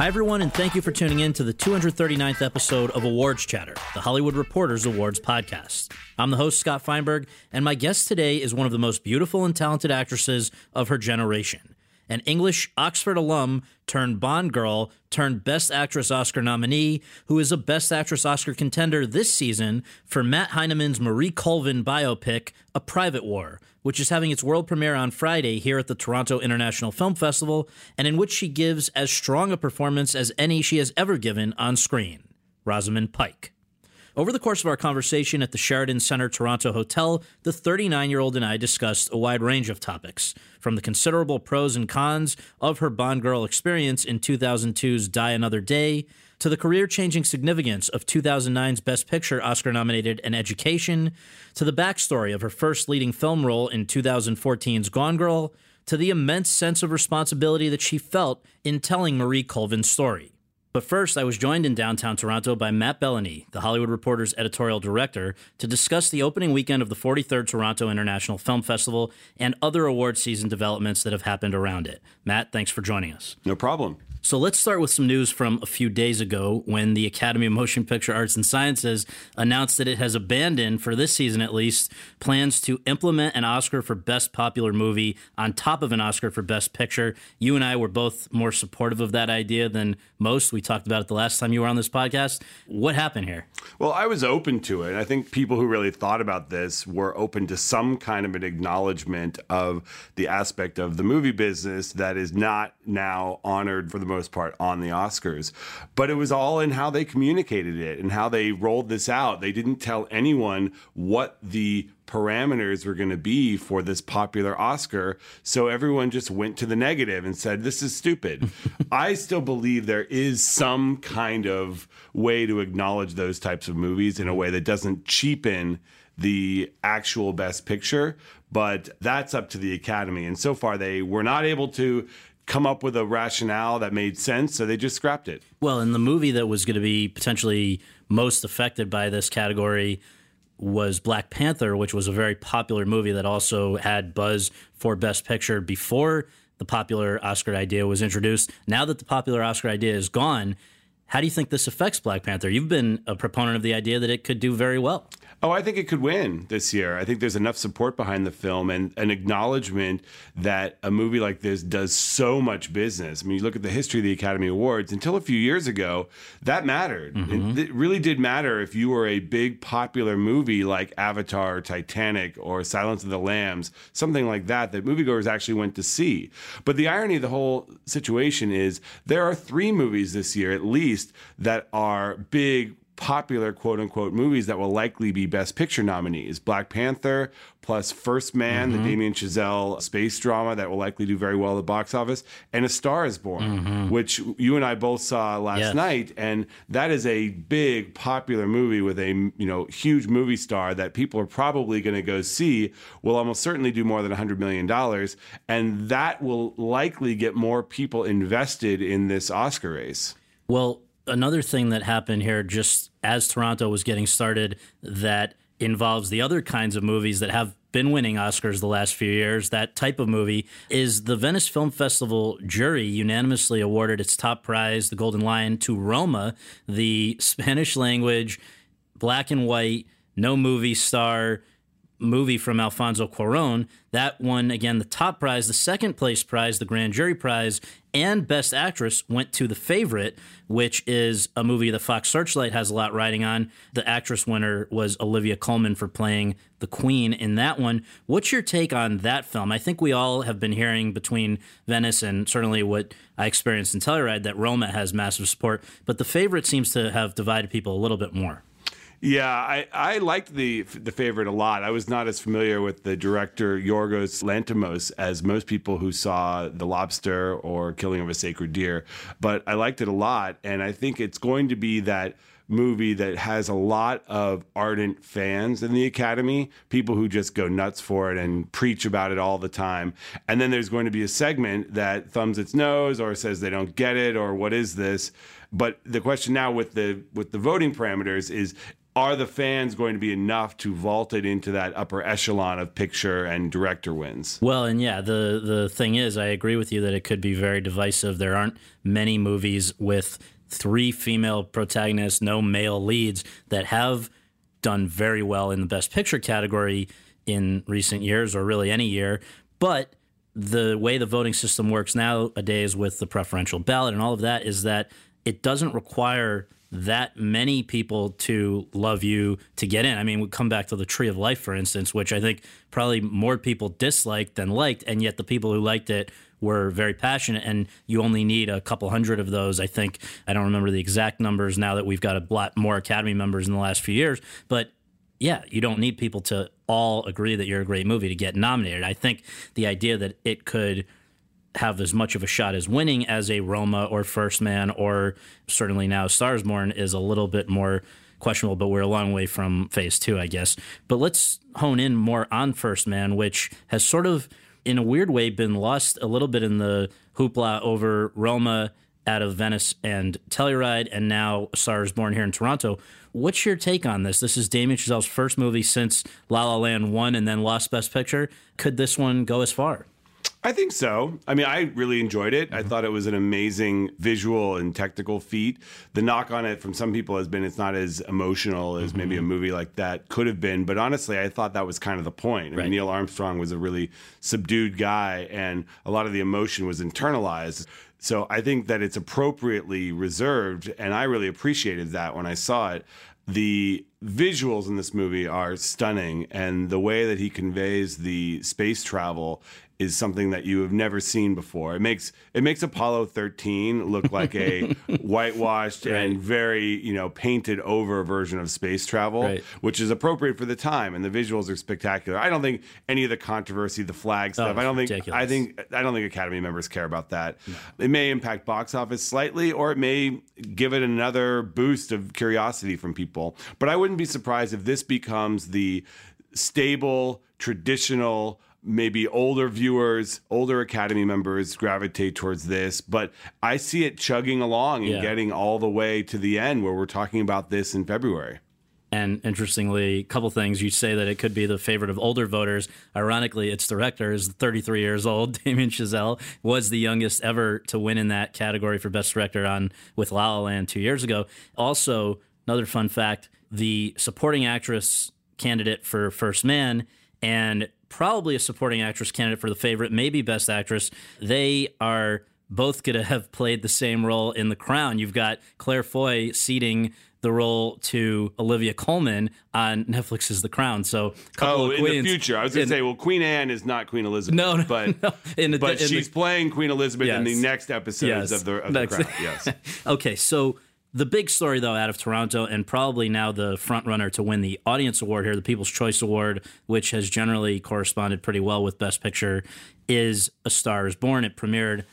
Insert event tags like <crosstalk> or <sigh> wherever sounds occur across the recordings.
Hi, everyone, and thank you for tuning in to the 239th episode of Awards Chatter, the Hollywood Reporters Awards podcast. I'm the host, Scott Feinberg, and my guest today is one of the most beautiful and talented actresses of her generation. An English Oxford alum turned Bond girl turned Best Actress Oscar nominee, who is a Best Actress Oscar contender this season for Matt Heineman's Marie Colvin biopic, A Private War, which is having its world premiere on Friday here at the Toronto International Film Festival, and in which she gives as strong a performance as any she has ever given on screen. Rosamund Pike. Over the course of our conversation at the Sheraton Center Toronto Hotel, the 39 year old and I discussed a wide range of topics, from the considerable pros and cons of her Bond girl experience in 2002's Die Another Day, to the career changing significance of 2009's Best Picture Oscar nominated An Education, to the backstory of her first leading film role in 2014's Gone Girl, to the immense sense of responsibility that she felt in telling Marie Colvin's story. But first, I was joined in downtown Toronto by Matt Belloni, the Hollywood Reporter's editorial director, to discuss the opening weekend of the 43rd Toronto International Film Festival and other award season developments that have happened around it. Matt, thanks for joining us. No problem. So let's start with some news from a few days ago when the Academy of Motion Picture Arts and Sciences announced that it has abandoned, for this season at least, plans to implement an Oscar for Best Popular Movie on top of an Oscar for Best Picture. You and I were both more supportive of that idea than most. We talked about it the last time you were on this podcast. What happened here? Well, I was open to it. I think people who really thought about this were open to some kind of an acknowledgement of the aspect of the movie business that is not now honored for the most part on the Oscars. But it was all in how they communicated it and how they rolled this out. They didn't tell anyone what the parameters were going to be for this popular Oscar. So everyone just went to the negative and said, this is stupid. <laughs> I still believe there is some kind of way to acknowledge those types of movies in a way that doesn't cheapen the actual best picture, but that's up to the Academy. And so far, they were not able to come up with a rationale that made sense, so they just scrapped it. Well, in the movie that was going to be potentially most affected by this category was Black Panther, which was a very popular movie that also had buzz for Best Picture before the popular Oscar idea was introduced. Now that the popular Oscar idea is gone, how do you think this affects Black Panther? You've been a proponent of the idea that it could do very well. Oh, I think it could win this year. I think there's enough support behind the film and an acknowledgement that a movie like this does so much business. I mean, you look at the history of the Academy Awards, until a few years ago, that mattered. Mm-hmm. It, it, really did matter if you were a big popular movie like Avatar or Titanic or Silence of the Lambs, something like that, that moviegoers actually went to see. But the irony of the whole situation is there are three movies this year, at least, that are big popular quote unquote movies that will likely be Best Picture nominees Black Panther, plus First Man, mm-hmm. the Damien Chazelle space drama that will likely do very well at the box office, and A Star is Born, mm-hmm. which you and I both saw last yes. night. And that is a big, popular movie with a you know huge movie star that people are probably going to go see, will almost certainly do more than $100 million. And that will likely get more people invested in this Oscar race. Well, another thing that happened here just as Toronto was getting started that involves the other kinds of movies that have been winning Oscars the last few years, that type of movie, is the Venice Film Festival jury unanimously awarded its top prize, the Golden Lion, to Roma, the Spanish language, black and white no movie star movie from Alfonso Cuaron. That won again the top prize, the second place prize, the grand jury prize, and best actress went to The Favorite, which is a movie that Fox Searchlight has a lot riding on. The actress winner was Olivia Colman for playing the Queen in that one. What's your take on that film? I think we all have been hearing between Venice and certainly what I experienced in Telluride that Roma has massive support, but The Favorite seems to have divided people a little bit more. Yeah, I, I liked the the favorite a lot. I was not as familiar with the director Yorgos Lanthimos as most people who saw The Lobster or Killing of a Sacred Deer, but I liked it a lot, and I think it's going to be that movie that has a lot of ardent fans in the Academy, people who just go nuts for it and preach about it all the time. And then there's going to be a segment that thumbs its nose or says they don't get it or what is this. But the question now with the with the voting parameters is are the fans going to be enough to vault it into that upper echelon of picture and director wins? Well, and yeah, the the thing is, I agree with you that it could be very divisive. There aren't many movies with three female protagonists, no male leads that have done very well in the best picture category in recent years or really any year. But the way the voting system works nowadays with the preferential ballot and all of that is that it doesn't require that many people to love you to get in. I mean, we come back to the Tree of Life, for instance, which I think probably more people disliked than liked, and yet the people who liked it were very passionate. And you only need a couple hundred of those. I think I don't remember the exact numbers now that we've got a lot more Academy members in the last few years, but yeah, you don't need people to all agree that you're a great movie to get nominated. I think the idea that it could have as much of a shot as winning as a Roma or First Man or certainly now Stars Born is a little bit more questionable, but we're a long way from phase two, I guess. But let's hone in more on First Man, which has sort of, in a weird way, been lost a little bit in the hoopla over Roma out of Venice and Telluride, and now Stars Born here in Toronto. What's your take on this? This is Damien Chazelle's first movie since La La Land won and then lost Best Picture. Could this one go as far? I think so. I mean, I really enjoyed it. I mm-hmm. thought it was an amazing visual and technical feat. The knock on it from some people has been it's not as emotional as mm-hmm. maybe a movie like that could have been. But honestly, I thought that was kind of the point. I Right. mean, Neil Armstrong was a really subdued guy, and a lot of the emotion was internalized. So I think that it's appropriately reserved, and I really appreciated that when I saw it. The visuals in this movie are stunning, and the way that he conveys the space travel is something that you have never seen before. It makes it makes Apollo 13 look like a <laughs> whitewashed and very, you know, painted over version of space travel, Right. which is appropriate for the time and the visuals are spectacular. I don't think any of the controversy, the flag stuff, oh, I don't think ridiculous. I think I don't think Academy members care about that. It may impact box office slightly or it may give it another boost of curiosity from people. But I wouldn't be surprised if this becomes the stable, traditional, maybe older viewers, older Academy members gravitate towards this. But I see it chugging along and Yeah. getting all the way to the end where we're talking about this in February. And interestingly, a couple things. You say that it could be the favorite of older voters. Ironically, its director is 33 years old. <laughs> Damien Chazelle was the youngest ever to win in that category for Best Director on with La La Land two years ago. Also, another fun fact: the supporting actress candidate for First Man and probably a supporting actress candidate for the favorite, maybe Best Actress. They are both going to have played the same role in The Crown. You've got Claire Foy seating the role to Olivia Colman on Netflix's The Crown. So, couple Oh, in the future. I was going to say, well, Queen Anne is not Queen Elizabeth. No, no, but, <laughs> no. In the- but in the- she's playing Queen Elizabeth in the next episodes Yes. of the, of the Crown. Yes. <laughs> okay, so the big story though out of Toronto and probably now the front runner to win the audience award here, the People's Choice Award, which has generally corresponded pretty well with Best Picture, is A Star Is Born. It premiered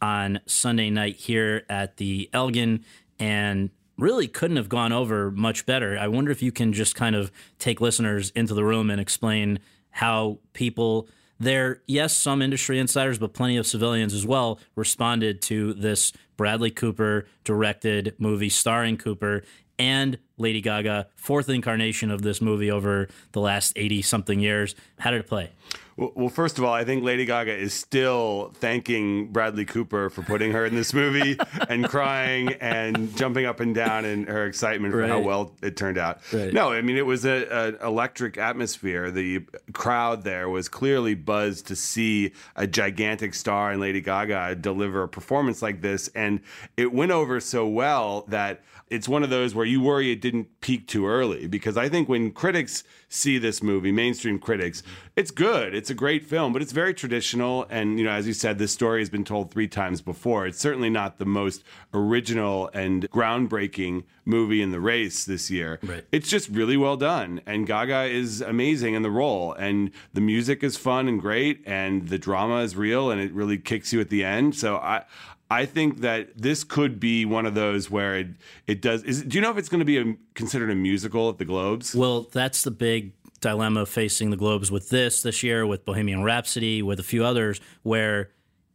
on Sunday night here at the Elgin and really couldn't have gone over much better. I wonder if you can just kind of take listeners into the room and explain how people there, yes, some industry insiders, but plenty of civilians as well, responded to this Bradley Cooper directed movie starring Cooper and Lady Gaga, fourth incarnation of this movie over the last 80 something years. How did it play? Well, first of all, I think Lady Gaga is still thanking Bradley Cooper for putting her in this movie <laughs> and crying and jumping up and down in her excitement for how well it turned out. Right. No, I mean it was an electric atmosphere. The crowd there was clearly buzzed to see a gigantic star in Lady Gaga deliver a performance like this, and it went over so well that it's one of those where you worry it didn't peak too early because I think when critics see this movie, mainstream critics, it's good. It's a great film, but it's very traditional. And, you know, as you said, this story has been told three times before. It's certainly not the most original and groundbreaking movie in the race this year. Right. It's just really well done. And Gaga is amazing in the role. And the music is fun and great. And the drama is real and it really kicks you at the end. So I. I think that this could be one of those where it, it does. Is, do you know if it's going to be a, considered a musical at the Globes? Well, that's the big dilemma facing the Globes with this this year, with Bohemian Rhapsody, with a few others, where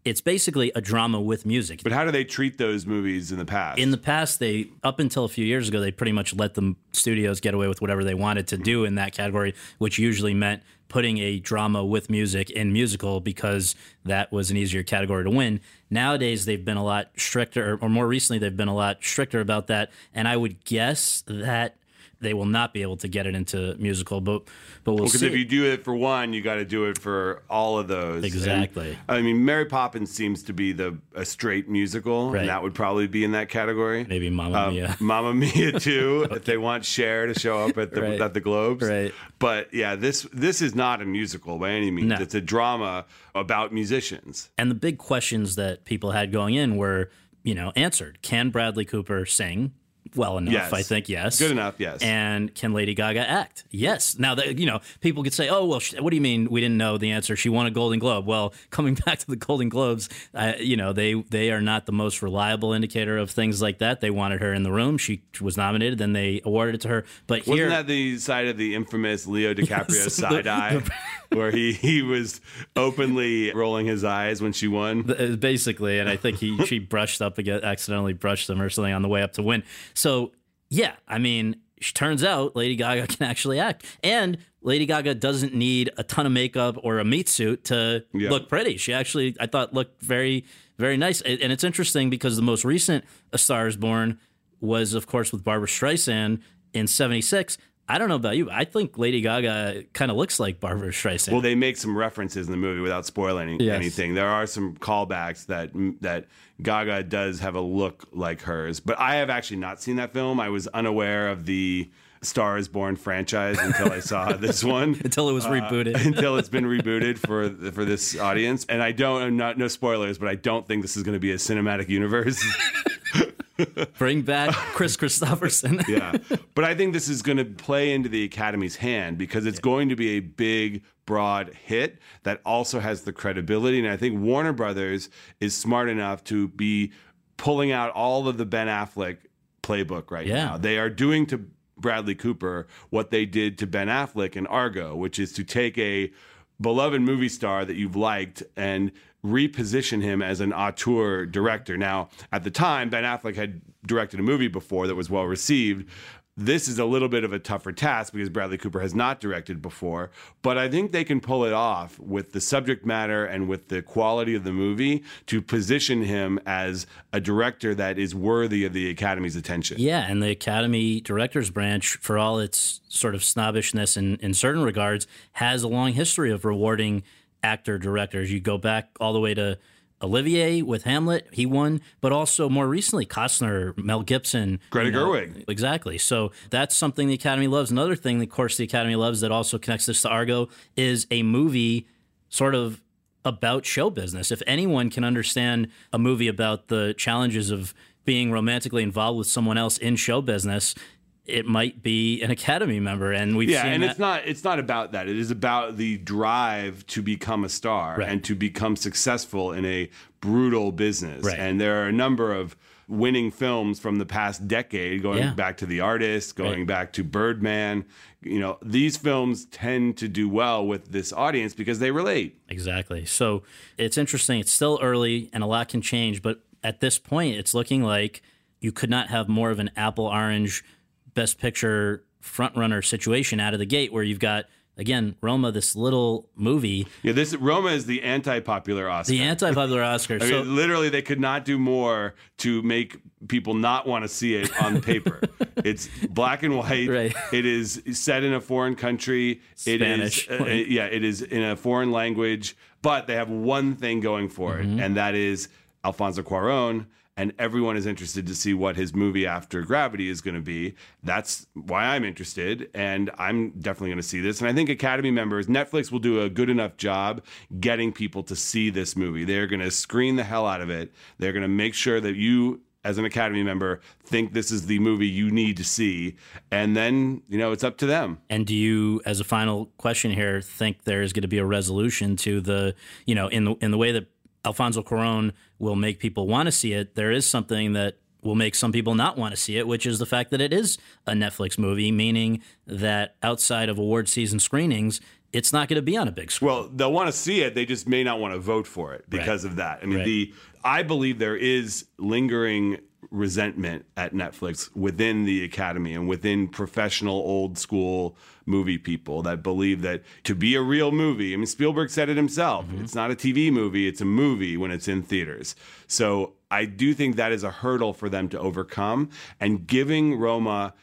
it's basically a drama with music. But how do they treat those movies in the past? In the past, they up until a few years ago, they pretty much let the studios get away with whatever they wanted to do in that category, which usually meant putting a drama with music in musical because that was an easier category to win. Nowadays, they've been a lot stricter, or more recently, they've been a lot stricter about that. And I would guess that they will not be able to get it into musical, but but we'll because see. if you do it for one, you got to do it for all of those. Exactly. And, I mean, Mary Poppins seems to be the a straight musical, Right. and that would probably be in that category. Maybe Mamma Um, Mia. <laughs> Mamma Mia <laughs> too. If they want Cher to show up at the Right. at the Globes, Right. But yeah, this this is not a musical by any means. No. It's a drama about musicians. And the big questions that people had going in were, you know, answered. Can Bradley Cooper sing? Well enough, Yes. I think, yes. Good enough, yes. And can Lady Gaga act? Yes. Now, that, you know, people could say, oh, well, sh- what do you mean we didn't know the answer? She won a Golden Globe. Well, <laughs> coming back to the Golden Globes, uh, you know, they, they are not the most reliable indicator of things like that. They wanted her in the room. She was nominated, then they awarded it to her. But Wasn't here, that the side of the infamous Leo <laughs> DiCaprio Yes. side eye, <laughs> where he, he was openly rolling his eyes when she won? Uh, basically and i think he she brushed up again accidentally brushed him or something on the way up to win so yeah i mean turns out lady gaga <laughs> can actually act. And lady gaga doesn't need a ton of makeup or a meat suit to Yeah. look pretty. She actually i thought looked very very nice. And it's interesting because the most recent a star is born was of course with barbra streisand in 76 I don't know about you. I think Lady Gaga kind of looks like Barbra Streisand. Well, they make some references in the movie without spoiling any- Yes. anything. There are some callbacks that that Gaga does have a look like hers, but I have actually not seen that film. I was unaware of the Star is Born franchise until I saw <laughs> this one. until it was uh, rebooted. <laughs> until it's been rebooted for for this audience, and I don't. I'm not no spoilers, but I don't think this is going to be a cinematic universe. <laughs> Bring back Kris Kristofferson. <laughs> yeah. But I think this is going to play into the Academy's hand because it's going to be a big, broad hit that also has the credibility. And I think Warner Brothers is smart enough to be pulling out all of the Ben Affleck playbook right Yeah. now. They are doing to Bradley Cooper what they did to Ben Affleck in Argo, which is to take a beloved movie star that you've liked and reposition him as an auteur director. Now, at the time, Ben Affleck had directed a movie before that was well received. This is a little bit of a tougher task because Bradley Cooper has not directed before, but I think they can pull it off with the subject matter and with the quality of the movie to position him as a director that is worthy of the Academy's attention. Yeah, and the Academy Directors Branch, for all its sort of snobbishness in, in certain regards, has a long history of rewarding actor directors. You go back all the way to Olivier with Hamlet, he won, but also more recently, Costner, Mel Gibson, Greta you know, Gerwig. Exactly. So that's something the Academy loves. Another thing, of course, the Academy loves that also connects this to Argo is a movie sort of about show business. If anyone can understand a movie about the challenges of being romantically involved with someone else in show business, it might be an Academy member. And we've yeah, seen and that. it's not it's not about that. It is about the drive to become a star Right. and to become successful in a brutal business. Right. And there are a number of winning films from the past decade, going Yeah. back to The Artist, going Right. back to Birdman. You know, these films tend to do well with this audience because they relate. Exactly. So it's interesting. It's still early and a lot can change, but at this point, it's looking like you could not have more of an apple orange Best Picture frontrunner situation out of the gate, where you've got again Roma, this little movie. Yeah, this Roma is the anti-popular Oscar. The anti-popular Oscar. <laughs> I so mean, literally, they could not do more to make people not want to see it on paper. <laughs> it's black and white. Right. It is set in a foreign country. It is, Spanish. uh, yeah, it is in a foreign language. But they have one thing going for Mm-hmm. it, and that is Alfonso Cuarón. And everyone is interested to see what his movie after Gravity is going to be. That's why I'm interested, and I'm definitely going to see this. And I think Academy members, Netflix will do a good enough job getting people to see this movie. They're going to screen the hell out of it. They're going to make sure that you as an Academy member think this is the movie you need to see, and then you know it's up to them. And do you, as a final question here, think there's going to be a resolution to the, you know, in the in the way that Alfonso Cuarón will make people want to see it? There is something that will make some people not want to see it, which is the fact that it is a Netflix movie, meaning that outside of award season screenings, it's not going to be on a big screen. Well, they'll want to see it. They just may not want to vote for it because of that. I mean, Right. the I believe there is lingering resentment at Netflix within the Academy and within professional old school movie people that believe that to be a real movie, I mean, Spielberg said it himself. Mm-hmm. It's not a TV movie; it's a movie when it's in theaters. So I do think that is a hurdle for them to overcome, and giving Roma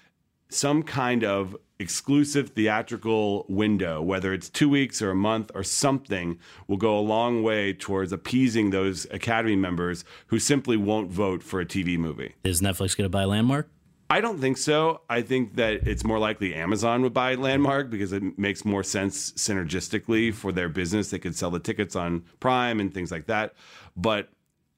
some kind of exclusive theatrical window, whether it's two weeks or a month or something, will go a long way towards appeasing those Academy members who simply won't vote for a TV movie. Is Netflix going to buy Landmark? I don't think so. I think that it's more likely Amazon would buy Landmark because it makes more sense synergistically for their business. They could sell the tickets on Prime and things like that. But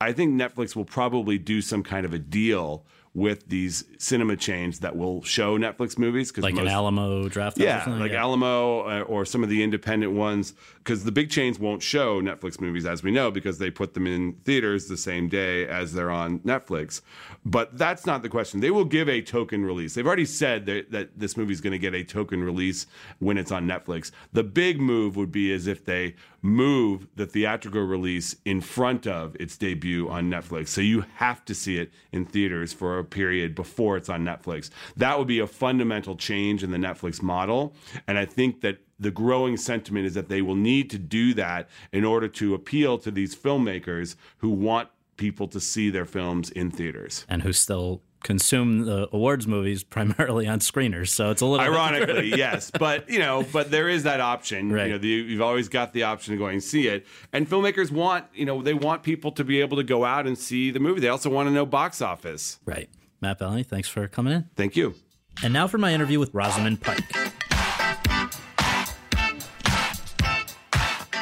I think Netflix will probably do some kind of a deal with these cinema chains that will show Netflix movies because Like an Alamo draft? yeah, like Alamo uh, or some of the independent ones, because the big chains won't show Netflix movies, as we know, because they put them in theaters the same day as they're on Netflix. But that's not the question. They will give a token release. They've already said that, that this movie is going to get a token release when it's on Netflix. The big move would be as if they move the theatrical release in front of its debut on Netflix. So you have to see it in theaters for a period before it's on Netflix. That would be a fundamental change in the Netflix model. And I think that the growing sentiment is that they will need to do that in order to appeal to these filmmakers who want people to see their films in theaters. and who still consume the awards movies primarily on screeners. So it's a little Ironically, <laughs> yes, but you know, but there is that option. Right. You know, the, you've always got the option to go and see it, and filmmakers want, you know, they want people to be able to go out and see the movie. They also want to know box office. right. Matt Belloni, thanks for coming in. Thank you. And now for my interview with Rosamund Pike.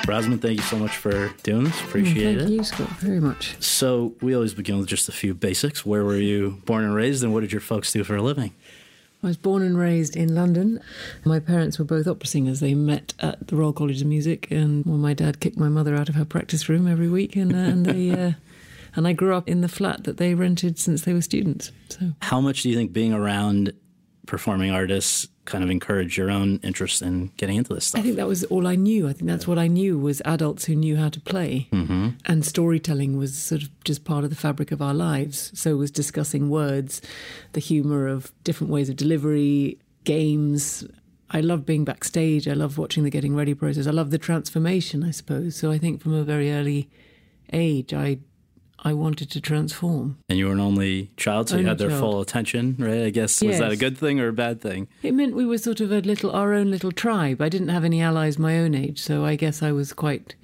Rosamund, thank you so much for doing this. Appreciate Thank it. Thank you, Scott, very much. So we always begin with just a few basics. Where were you born and raised, and what did your folks do for a living? I was born and raised in London. My parents were both opera singers. They met at the Royal College of Music, and well, my dad kicked my mother out of her practice room every week, and uh, and they uh, and I grew up in the flat that they rented since they were students. So How much do you think being around performing artists kind of encourage your own interest in getting into this stuff? I think that was all I knew. I think that's what I knew was adults who knew how to play, mm-hmm. and storytelling was sort of just part of the fabric of our lives. So was discussing words, the humour of different ways of delivery, games. I love being backstage. I love watching the getting ready process. I love the transformation, I suppose. So I think from a very early age, I I wanted to transform. And you were an only child, so you had their child. full attention, right? I guess was that a good thing or a bad thing? It meant we were sort of a little our own little tribe. I didn't have any allies my own age, so I guess I was quite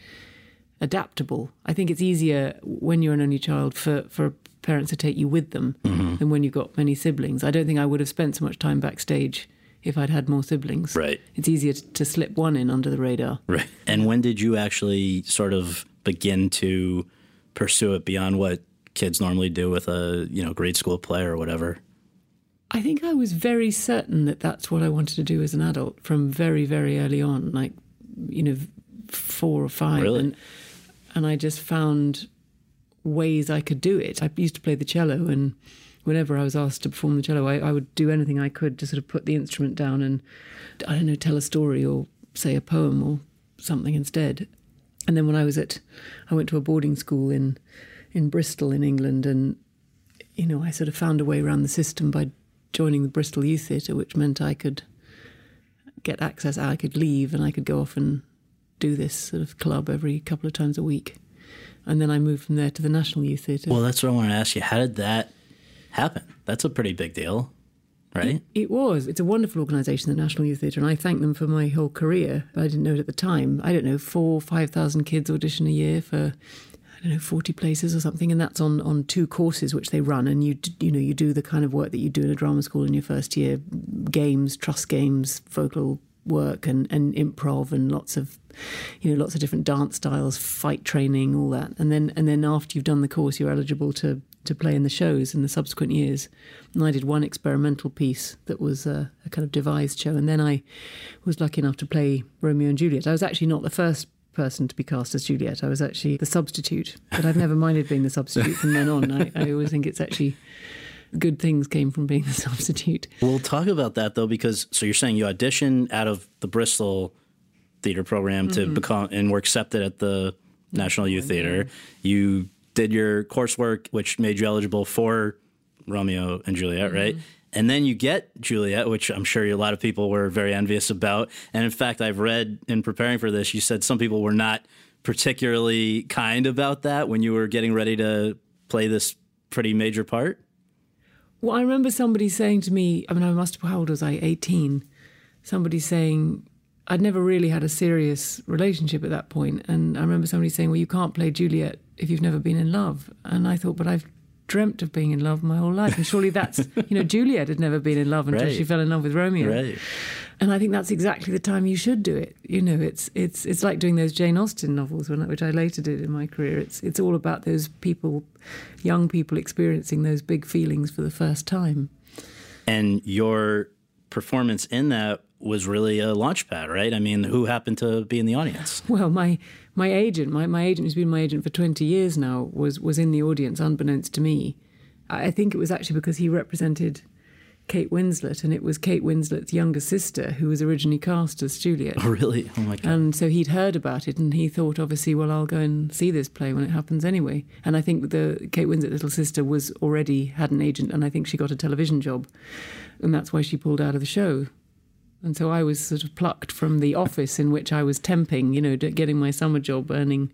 adaptable. I think it's easier when you're an only child for for parents to take you with them Mm-hmm. than when you've got many siblings. I don't think I would have spent so much time backstage if I'd had more siblings. Right. It's easier to, to slip one in under the radar. Right. And when did you actually sort of begin to pursue it beyond what kids normally do with a you know grade school play or whatever? I think I was very certain that that's what I wanted to do as an adult from very, very early on, like, you know, four or five. Really? And, and I just found ways I could do it. I used to play the cello, and whenever I was asked to perform the cello, I, I would do anything I could to sort of put the instrument down and, I don't know, tell a story or say a poem or something instead. And then when I was at, I went to a boarding school in, in Bristol in England, and you know, I sort of found a way around the system by joining the Bristol Youth Theatre, which meant I could get access, I could leave, and I could go off and do this sort of club every couple of times a week. And then I moved from there to the National Youth Theatre. Well, that's what I want to ask you. How did that happen? That's a pretty big deal, right? It, it was. It's a wonderful organisation, the National Youth Theatre, and I thank them for my whole career. I didn't know it at the time. I don't know, four, 5,000 kids audition a year for I don't know, 40 places or something, and that's on, on two courses which they run. And you you know you do the kind of work that you do in a drama school in your first year, games, trust games, vocal work, and, and improv, and lots of you know lots of different dance styles, fight training, all that. And then and then after you've done the course, you're eligible to to play in the shows in the subsequent years. And I did one experimental piece that was a, a kind of devised show, and then I was lucky enough to play Romeo and Juliet. I was actually not the first person to be cast as Juliet. I was actually the substitute, but I've never minded being the substitute from then on. I, I always think it's actually good things came from being the <laughs> substitute. We'll talk about that though, because so you're saying you auditioned out of the Bristol theater program to Mhm. become and were accepted at the National Youth Theater. You did your coursework, which made you eligible for Romeo and Juliet, mm-hmm. right? And then you get Juliet, which I'm sure a lot of people were very envious about. And in fact, I've read in preparing for this, you said some people were not particularly kind about that when you were getting ready to play this pretty major part. Well, I remember somebody saying to me, I mean, I must have, how old was I? 18. Somebody saying, I'd never really had a serious relationship at that point. And I remember somebody saying, Well, you can't play Juliet if you've never been in love. And I thought, But I've dreamt of being in love my whole life. And surely that's, <laughs> you know, Juliet had never been in love until Right. she fell in love with Romeo. Right. And I think that's exactly the time you should do it. You know, it's it's it's like doing those Jane Austen novels, which I later did in my career. It's it's all about those people, young people experiencing those big feelings for the first time. And your performance in that was really a launch pad, right? I mean, who happened to be in the audience? Well, my my agent, my, my agent who's been my agent for twenty years now, was was in the audience, unbeknownst to me. I I think it was actually because he represented Kate Winslet, and it was Kate Winslet's younger sister who was originally cast as Juliet. Oh, really? Oh my god! And so he'd heard about it, and he thought, obviously, well, I'll go and see this play when it happens anyway. And I think the Kate Winslet little sister was already had an agent, and I think she got a television job, and that's why she pulled out of the show. And so I was sort of plucked from the office in which I was temping, you know, getting my summer job, earning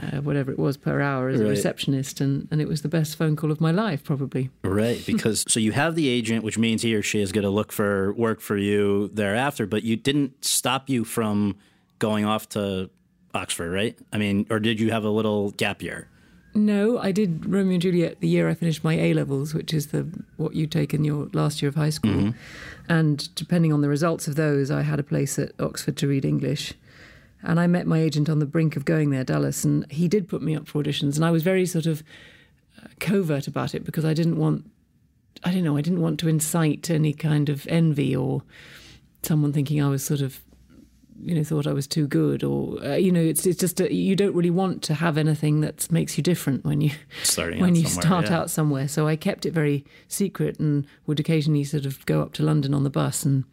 uh, whatever it was per hour as a receptionist, and, and it was the best phone call of my life, probably. Right, <laughs> because so you have the agent, which means he or she is going to look for work for you thereafter, but you didn't stop you from going off to Oxford, right? I mean, or did you have a little gap year? No, I did Romeo and Juliet the year I finished my A levels, which is the what you take in your last year of high school. And depending on the results of those, I had a place at Oxford to read English. And I met my agent on the brink of going there, Dallas, and he did put me up for auditions. And I was very sort of uh, covert about it because I didn't want, I don't know, I didn't want to incite any kind of envy or someone thinking I was sort of you know thought I was too good or uh, you know it's it's just a, you don't really want to have anything that makes you different when you Starting when you start yeah. out somewhere. So I kept it very secret and would occasionally sort of go up to London on the bus and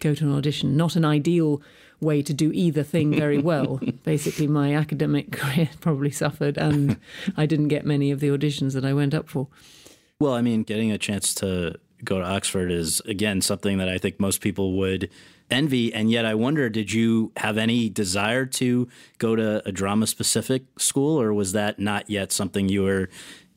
go to an audition. Not an ideal way to do either thing very well. <laughs> Basically my academic career <laughs> probably suffered and <laughs> I didn't get many of the auditions that I went up for. Well, I mean, getting a chance to go to Oxford is again something that I think most people would envy. And yet, I wonder, did you have any desire to go to a drama specific school, or was that not yet something you were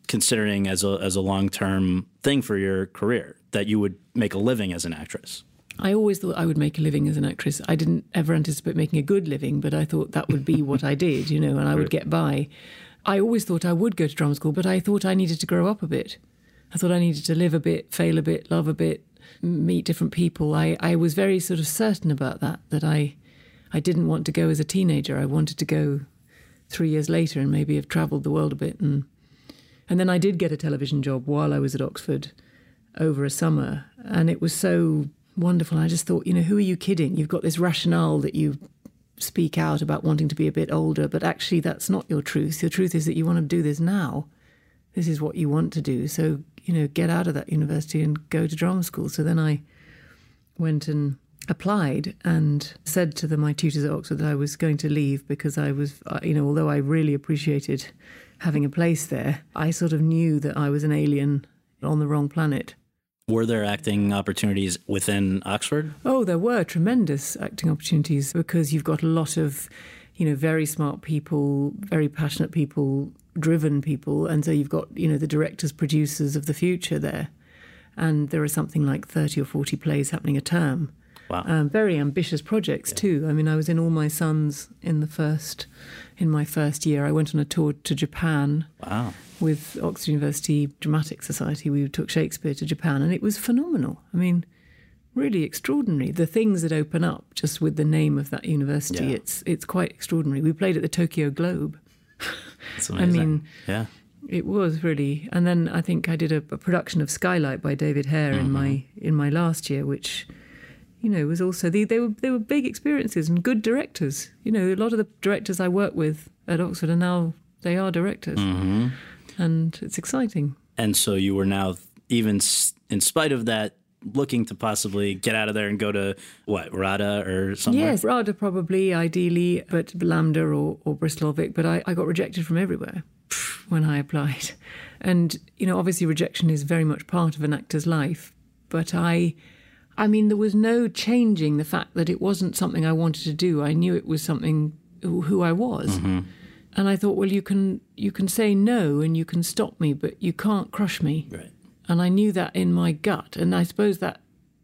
considering as a as a long term thing for your career that you would make a living as an actress? I always thought I would make a living as an actress. I didn't ever anticipate making a good living, but I thought that would be what I did, you know, and I would get by. I always thought I would go to drama school, but I thought I needed to grow up a bit. I thought I needed to live a bit, fail a bit, love a bit, meet different people. I, I was very sort of certain about that, that I, I didn't want to go as a teenager. I wanted to go three years later and maybe have travelled the world a bit. And, and then I did get a television job while I was at Oxford over a summer, and it was so wonderful. I just thought, you know, who are you kidding? You've got this rationale that you speak out about wanting to be a bit older, but actually that's not your truth. Your truth is that you want to do this now. This is what you want to do. So, you know, get out of that university and go to drama school. So then I went and applied and said to the, my tutors at Oxford that I was going to leave because I was, uh, you know, although I really appreciated having a place there, I sort of knew that I was an alien on the wrong planet. Were there acting opportunities within Oxford? Oh, there were tremendous acting opportunities because you've got a lot of, you know, very smart people, very passionate people, driven people, and so you've got, you know, the directors, producers of the future there. And there are something like 30 or 40 plays happening a term. Wow. Um, very ambitious projects too. I mean, I was in All My Sons in the first, in my first year. I went on a tour to Japan Wow. with Oxford University Dramatic Society. We took Shakespeare to Japan, and it was phenomenal. I mean, really extraordinary. The things that open up just with the name of that university, Yeah. it's it's quite extraordinary. We played at the Tokyo Globe. <laughs> I mean, yeah. it was really. And then I think I did a, a production of Skylight by David Hare in my in my last year, which you know was also the, they were they were big experiences and good directors. You know, a lot of the directors I work with at Oxford are now they are directors, hmm and it's exciting. And so you were now, even in spite of that, looking to possibly get out of there and go to what, RADA or somewhere? Yes, RADA probably, ideally, but LAMDA or, or Bristol or Vic. But I, I got rejected from everywhere <laughs> when I applied. And, you know, obviously rejection is very much part of an actor's life. But I, I mean, there was no changing the fact that it wasn't something I wanted to do. I knew it was something who, who I was. Mm-hmm. And I thought, well, you can you can say no and you can stop me, but you can't crush me. Right. And I knew that in my gut. And I suppose that,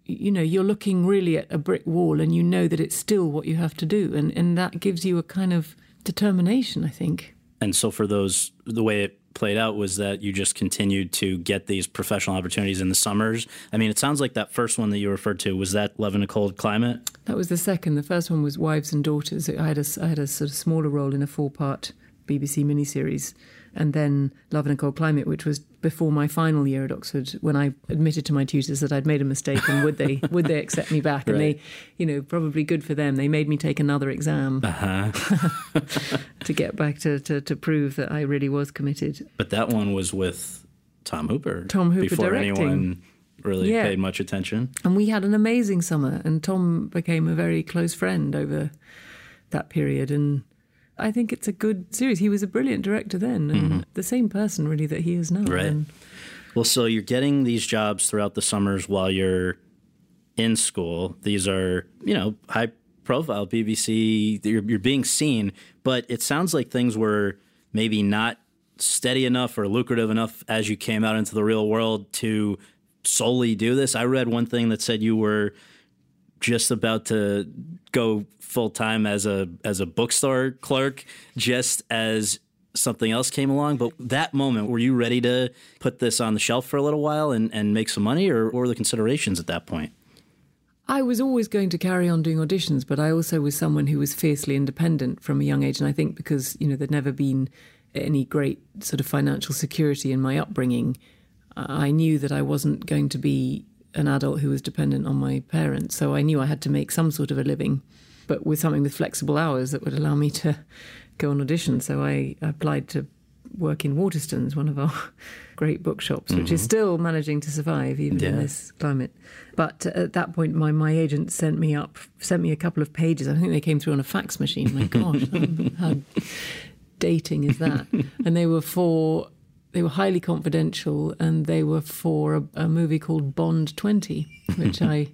you know, you're looking really at a brick wall and you know that it's still what you have to do. And, and that gives you a kind of determination, I think. And so for those, the way it played out was that you just continued to get these professional opportunities in the summers. I mean, it sounds like that first one that you referred to was that Love in a Cold Climate. That was the second. The first one was Wives and Daughters. I had a, I had a sort of smaller role in a four part BBC miniseries. And then Love in a Cold Climate, which was before my final year at Oxford, when I admitted to my tutors that I'd made a mistake and would they <laughs> would they accept me back? And they, you know, probably good for them. They made me take another exam Uh-huh. <laughs> to get back to, to, to prove that I really was committed. But that one was with Tom Hooper. Tom Hooper before directing. anyone really Yeah. paid much attention. And we had an amazing summer, and Tom became a very close friend over that period. And I think it's a good series. He was a brilliant director then, and the same person really that he is now. Mm-hmm. Right. And Well, so you're getting these jobs throughout the summers while you're in school. These are, you know, high profile BBC. You're, you're being seen, but it sounds like things were maybe not steady enough or lucrative enough as you came out into the real world to solely do this. I read one thing that said you were just about to go full time as a as a bookstore clerk just as something else came along but that moment were you ready to put this on the shelf for a little while and, and make some money or were the considerations at that point I was always going to carry on doing auditions, but I also was someone who was fiercely independent from a young age. And I think because, you know, there'd never been any great sort of financial security in my upbringing, I knew that I wasn't going to be an adult who was dependent on my parents. So I knew I had to make some sort of a living, but with something with flexible hours that would allow me to go on audition. So I applied to work in Waterstones, one of our <laughs> great bookshops, which is mm-hmm. still managing to survive even in this climate. But at that point, my, my agent sent me up, sent me a couple of pages. I think they came through on a fax machine. My gosh, <laughs> how dating is that? And they were for, they were highly confidential, and they were for a, a movie called Bond Twenty, <laughs> which I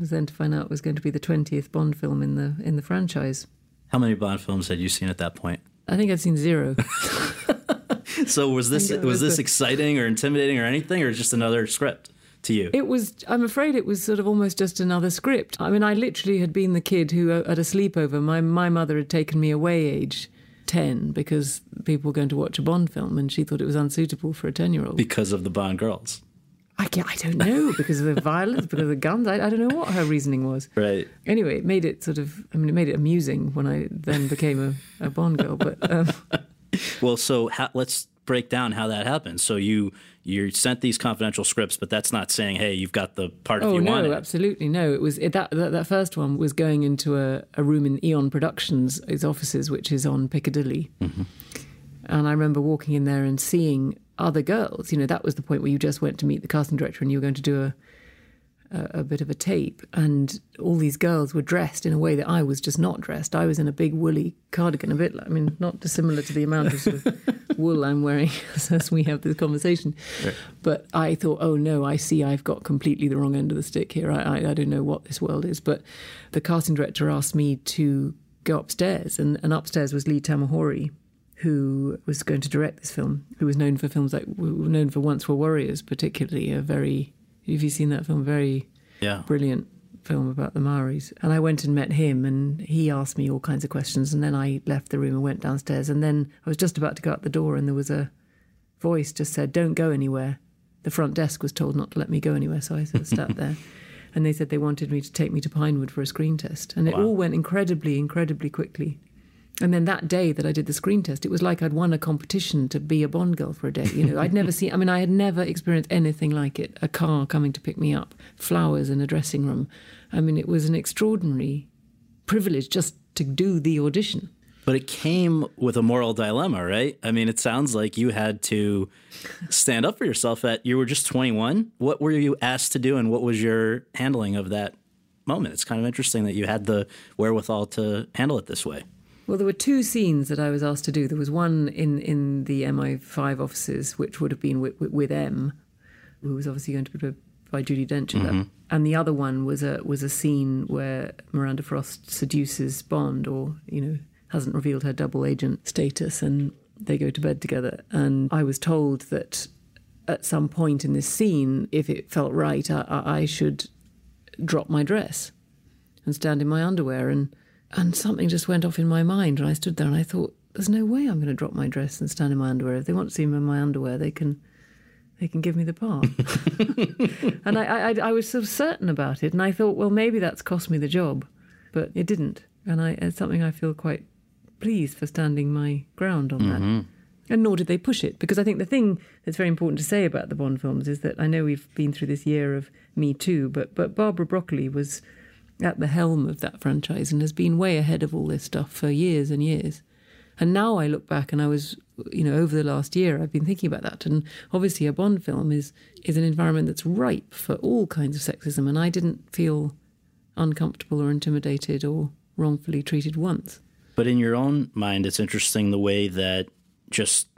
was then to find out was going to be the twentieth Bond film in the in the franchise. how many bond films had you seen at that point I think I'd seen zero. <laughs> so was this was was this the- exciting or intimidating or anything or just another script to you It was, I'm afraid it was sort of almost just another script. I mean, I literally had been the kid who, uh, at a sleepover, my, my mother had taken me away age 10 because people were going to watch a Bond film and she thought it was unsuitable for a 10 year old. because of the bond girls I, I don't know, because of the <laughs> violence, because of the guns. I, I don't know what her reasoning was. right Anyway, it made it sort of, I mean, it made it amusing when I then became a, a Bond girl. But um, <laughs> Well, so how, let's break down how that happened. So you you sent these confidential scripts, but that's not saying, hey, you've got the part if Oh you no, absolutely no. It was it, that, that that first one was going into a, a room in Eon Productions, its offices, which is on Piccadilly. Mm-hmm. And I remember walking in there and seeing other girls. You know, that was the point where you just went to meet the casting director and you were going to do a a, a, bit of a tape, and all these girls were dressed in a way that I was just not dressed. I was in a big woolly cardigan, a bit, I mean, not dissimilar to the amount of, sort of <laughs> wool I'm wearing <laughs> as we have this conversation. Right. But I thought, oh no, I see I've got completely the wrong end of the stick here. I, I, I don't know what this world is. But the casting director asked me to go upstairs, and, and upstairs was Lee Tamahori, who was going to direct this film, who was known for films like known for Once Were Warriors, particularly a very. Have you seen that film? Very yeah. brilliant film about the Maoris. And I went and met him, and he asked me all kinds of questions. And then I left the room and went downstairs. And then I was just about to go out the door, and there was a voice just said, "Don't go anywhere." The front desk was told not to let me go anywhere, so I sort of sat <laughs> there. And they said they wanted me to take me to Pinewood for a screen test, and it wow. all went incredibly, incredibly quickly. And then that day that I did the screen test, it was like I'd won a competition to be a Bond girl for a day. You know, I'd never seen, I mean, I had never experienced anything like it. A car coming to pick me up, flowers in a dressing room. I mean, it was an extraordinary privilege just to do the audition. But it came with a moral dilemma, right? I mean, it sounds like you had to stand up for yourself at you were just 21. What were you asked to do and what was your handling of that moment? It's kind of interesting that you had the wherewithal to handle it this way. Well, there were two scenes that I was asked to do. There was one in, in the MI5 offices, which would have been with, with M, who was obviously going to be played by Judi Dench. Mm-hmm. And the other one was a was a scene where Miranda Frost seduces Bond, or you know, hasn't revealed her double agent status, and they go to bed together. And I was told that at some point in this scene, if it felt right, I, I should drop my dress and stand in my underwear and and something just went off in my mind. And I stood there and I thought, there's no way I'm going to drop my dress and stand in my underwear. If they want to see me in my underwear, they can they can give me the part. <laughs> and I, I, I was so certain about it. And I thought, well, maybe that's cost me the job. But it didn't. And I, it's something I feel quite pleased for standing my ground on mm-hmm. that. And nor did they push it. Because I think the thing that's very important to say about the Bond films is that I know we've been through this year of Me Too, but, but Barbara Broccoli was at the helm of that franchise and has been way ahead of all this stuff for years and years. And now I look back and I was, you know, over the last year, I've been thinking about that. And obviously, a Bond film is, is an environment that's ripe for all kinds of sexism. And I didn't feel uncomfortable or intimidated or wrongfully treated once. But in your own mind, it's interesting the way that just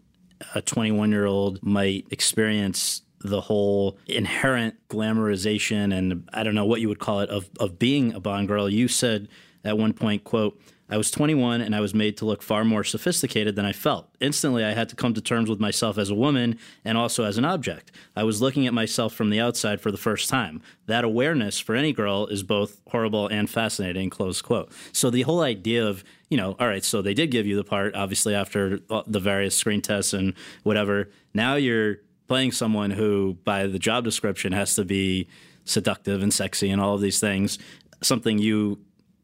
a 21 year old might experience the whole inherent glamorization and I don't know what you would call it of of being a Bond girl. You said at one point, quote, I was 21 and I was made to look far more sophisticated than I felt. Instantly, I had to come to terms with myself as a woman and also as an object. I was looking at myself from the outside for the first time. That awareness for any girl is both horrible and fascinating, close quote. So the whole idea of, you know, all right, so they did give you the part, obviously, after the various screen tests and whatever. Now you're playing someone who, by the job description, has to be seductive and sexy and all of these things, something you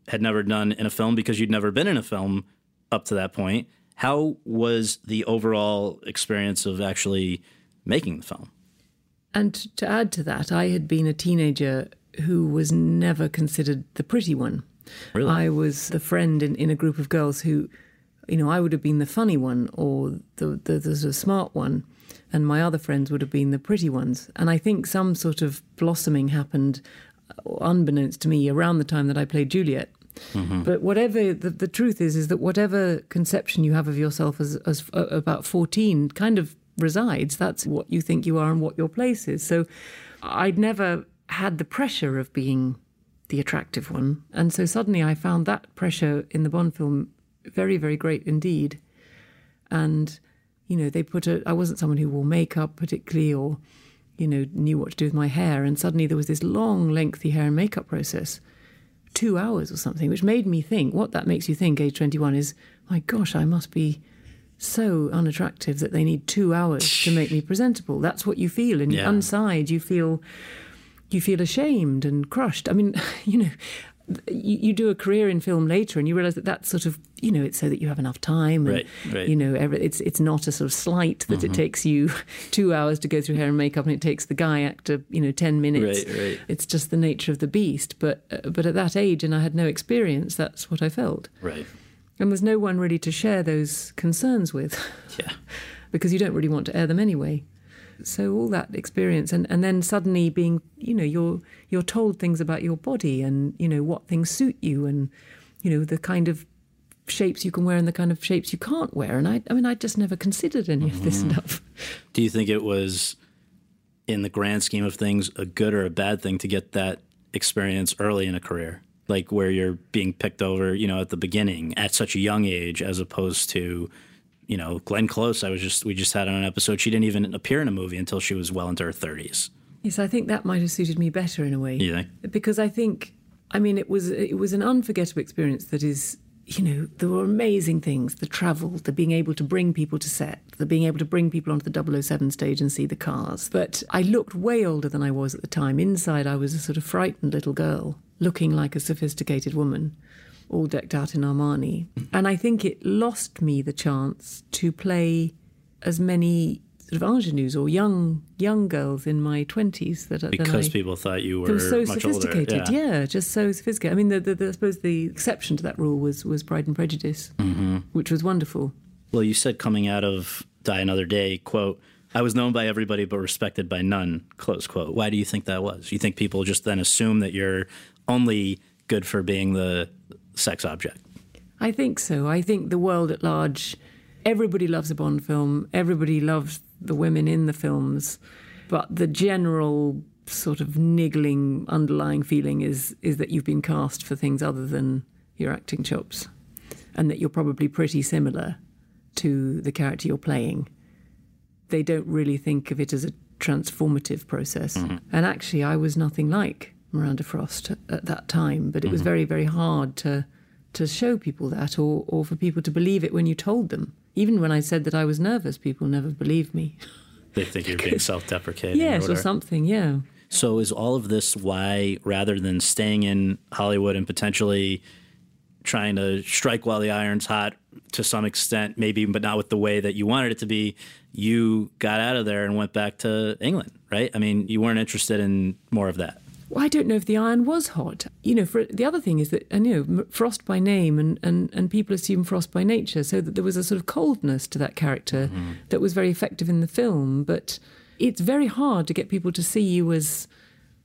had never done in a film because you'd never been in a film up to that point. How was the overall experience of actually making the film? And to add to that, I had been a teenager who was never considered the pretty one. Really? I was the friend in, in a group of girls who, you know, I would have been the funny one or the, the, the, the smart one and my other friends would have been the pretty ones. And I think some sort of blossoming happened, uh, unbeknownst to me, around the time that I played Juliet. Mm-hmm. But whatever the, the truth is, is that whatever conception you have of yourself as, as uh, about 14 kind of resides. That's what you think you are and what your place is. So I'd never had the pressure of being the attractive one. And so suddenly I found that pressure in the Bond film very, very great indeed. And you know, they put a, I wasn't someone who wore makeup particularly or, you know, knew what to do with my hair. And suddenly there was this long, lengthy hair and makeup process, two hours or something, which made me think what that makes you think, age 21, is, my gosh, I must be so unattractive that they need two hours to make me presentable. That's what you feel. And yeah. inside, you feel you feel ashamed and crushed. I mean, <laughs> you know, you, you, do a career in film later and you realize that that's sort of you know it's so that you have enough time and right, right. you know every, it's it's not a sort of slight that mm-hmm. it takes you <laughs> two hours to go through hair and makeup and it takes the guy actor you know 10 minutes. Right, right. it's just the nature of the beast. But uh, but at that age and I had no experience that's what I felt. Right. And there's no one really to share those concerns with. Yeah. <laughs> Because you don't really want to air them anyway so all that experience and, and then suddenly being you know you're you're told things about your body and you know what things suit you and you know the kind of shapes you can wear and the kind of shapes you can't wear and I I mean I just never considered any of this Mhm. stuff. Do you think it was, in the grand scheme of things, a good or a bad thing to get that experience early in a career? Like where you're being picked over, you know, at the beginning at such a young age, as opposed to, you know, Glenn Close. I was just we just had on an episode. She didn't even appear in a movie until she was well into her thirties. Yes, I think that might have suited me better in a way. You think? because I think, I mean, it was it was an unforgettable experience. That is, you know, there were amazing things: the travel, the being able to bring people to set, the being able to bring people onto the 007 stage and see the cars. But I looked way older than I was at the time. Inside, I was a sort of frightened little girl, looking like a sophisticated woman, all decked out in Armani. And I think it lost me the chance to play as many sort of ingenues or young young girls in my twenties that Because I- people thought you were so much older. sophisticated. Yeah. just so sophisticated. I mean, the, the, the, I suppose the exception to that rule was was Pride and Prejudice, hmm which was wonderful. Well, you said coming out of Die Another Day, quote, I was known by everybody but respected by none, close quote. Why do you think that was? You think people just then assume that you're only good for being the sex object? I think so. I think the world at large, everybody loves a Bond film. Everybody loves the women in the films, but the general sort of niggling underlying feeling is is that you've been cast for things other than your acting chops, and that you're probably pretty similar to the character you're playing. They don't really think of it as a transformative process. Mm-hmm. And actually, I was nothing like Miranda Frost at, at that time, but it was Mhm. very, very hard to to show people that or, or for people to believe it when you told them. Even when I said that I was nervous, people never believed me. <laughs> They think you're being self deprecating. yes, or something, yeah. So is all of this why, rather than staying in Hollywood and potentially trying to strike while the iron's hot to some extent, maybe, but not with the way that you wanted it to be, you got out of there and went back to England, right? I mean, you weren't interested in more of that. Well, I don't know if the iron was hot. You know, for the other thing is that, and, you know, Frost by name, and, and, and people assume Frost by nature, so that there was a sort of coldness to that character mm-hmm. that was very effective in the film. But it's very hard to get people to see you as,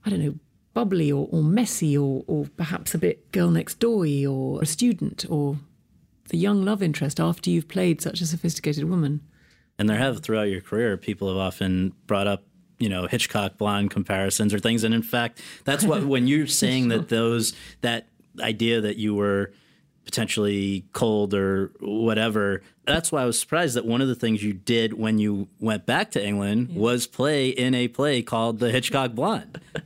I don't know, bubbly or, or messy or, or perhaps a bit girl next doory or a student or the young love interest after you've played such a sophisticated woman. And there have throughout your career, people have often brought up, you know, Hitchcock blonde comparisons or things. And in fact, that's what when you're <laughs> saying that those that idea that you were potentially cold or whatever, that's why I was surprised that one of the things you did when you went back to England was play in a play called The Hitchcock Blonde. <laughs>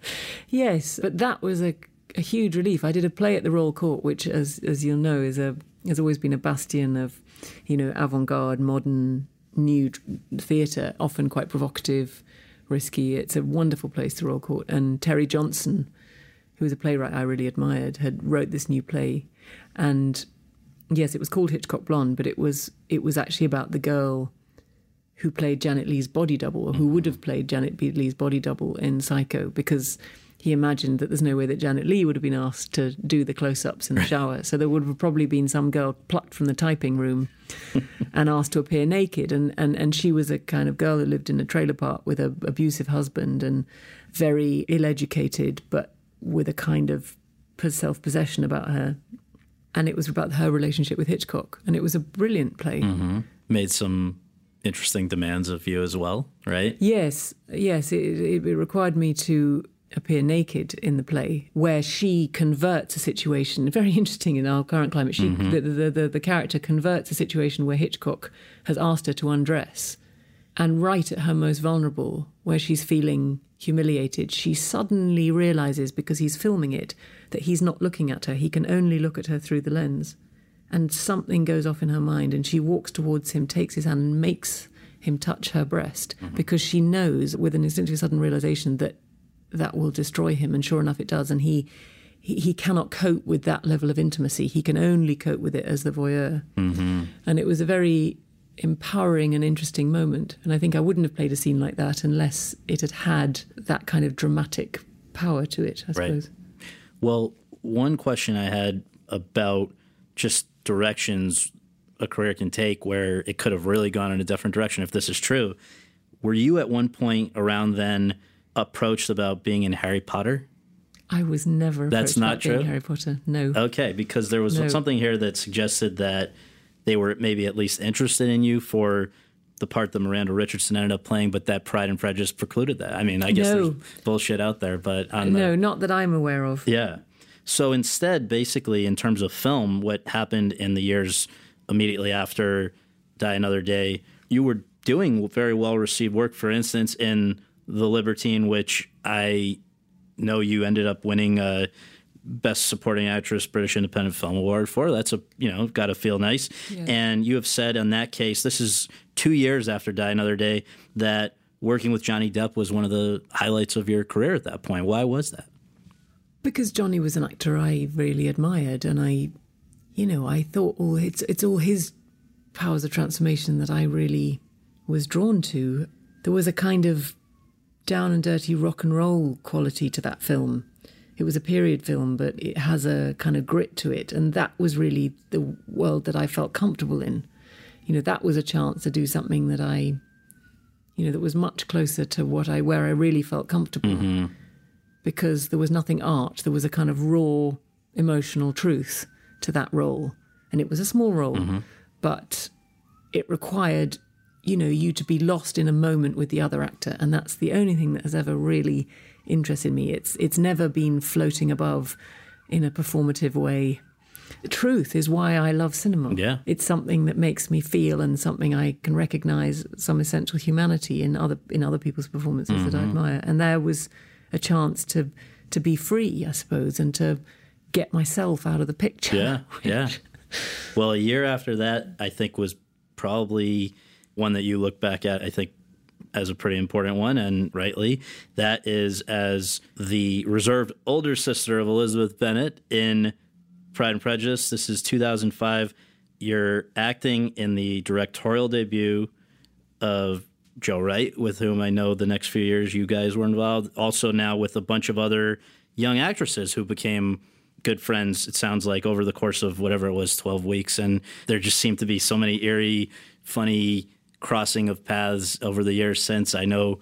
Yes, but that was a, a huge relief. I did a play at the Royal Court, which, as as you'll know, is a has always been a bastion of, you know, avant-garde, modern, new theatre, often quite provocative, risky. It's a wonderful place, the Royal Court. And Terry Johnson, who was a playwright I really admired, had wrote this new play, and yes, it was called Hitchcock Blonde, but it was it was actually about the girl who played Janet Leigh's body double, or who would mm-hmm. have played Janet Leigh's body double in Psycho, because he imagined that there's no way that Janet Leigh would have been asked to do the close ups in the shower. So there would have probably been some girl plucked from the typing room <laughs> and asked to appear naked. And, and, and she was a kind of girl who lived in a trailer park with an abusive husband and very ill educated, but with a kind of self possession about her. And it was about her relationship with Hitchcock. And it was a brilliant play. hmm Made some interesting demands of you as well, right? Yes, yes. It, it, it required me to appear naked in the play, where she converts a situation. <laughs> Very interesting in our current climate. She, Mhm. the, the, the, the character converts a situation where Hitchcock has asked her to undress, and right at her most vulnerable, where she's feeling humiliated, she suddenly realizes because he's filming it that he's not looking at her. He can only look at her through the lens and something goes off in her mind and she walks towards him takes his hand and makes him touch her breast because she knows with an instinctive sudden realization that that will destroy him and sure enough it does and he he, he cannot cope with that level of intimacy he can only cope with it as the voyeur Mm-hmm. and it was a very empowering and interesting moment and i think i wouldn't have played a scene like that unless it had had that kind of dramatic power to it i Right. suppose Well, one question I had about just directions a career can take where it could have really gone in a different direction if this is true. Were you at one point around then approached about being in Harry Potter? I was never. That's not about being true? Harry Potter. No. Okay, because there was No. something here that suggested that they were maybe at least interested in you for the part that Miranda Richardson ended up playing, but that Pride and Prejudice precluded that. I mean, I guess No. there's bullshit out there, but the, no, not that I'm aware of. yeah. So instead, basically, in terms of film, what happened in the years immediately after Die Another Day, you were doing very well received work. For instance, in The Libertine, which I know you ended up winning a Best Supporting Actress British Independent Film Award for. That's a you know got to feel nice. Yeah. And you have said in that case, this is two years after Die Another Day, that working with Johnny Depp was one of the highlights of your career at that point. Why was that? Because Johnny was an actor I really admired, and I, you know, I thought, oh, it's it's all his powers of transformation that I really was drawn to. There was a kind of down and dirty rock and roll quality to that film. It was a period film, but it has a kind of grit to it, and that was really the world that I felt comfortable in. You know, that was a chance to do something that I, you know, that was much closer to what I where I really felt comfortable mm-hmm. because there was nothing art. There was a kind of raw emotional truth to that role. And it was a small role, mm-hmm. but it required, you know, you to be lost in a moment with the other actor. And that's the only thing that has ever really interested me. It's it's never been floating above in a performative way. Truth is why I love cinema. Yeah. It's something that makes me feel and something I can recognize some essential humanity in other in other people's performances that I Mhm. admire. And there was a chance to to be free, I suppose, and to get myself out of the picture. Yeah, <laughs> yeah. Well, a year after that, I think was probably one that you look back at. I think as a pretty important one, and rightly. That is as the reserved older sister of Elizabeth Bennet in Pride and Prejudice. This is 2005. You're acting in the directorial debut of Joe Wright, with whom I know the next few years you guys were involved. Also, now with a bunch of other young actresses who became good friends, it sounds like, over the course of whatever it was, 12 weeks. And there just seemed to be so many eerie, funny crossing of paths over the years since. I know,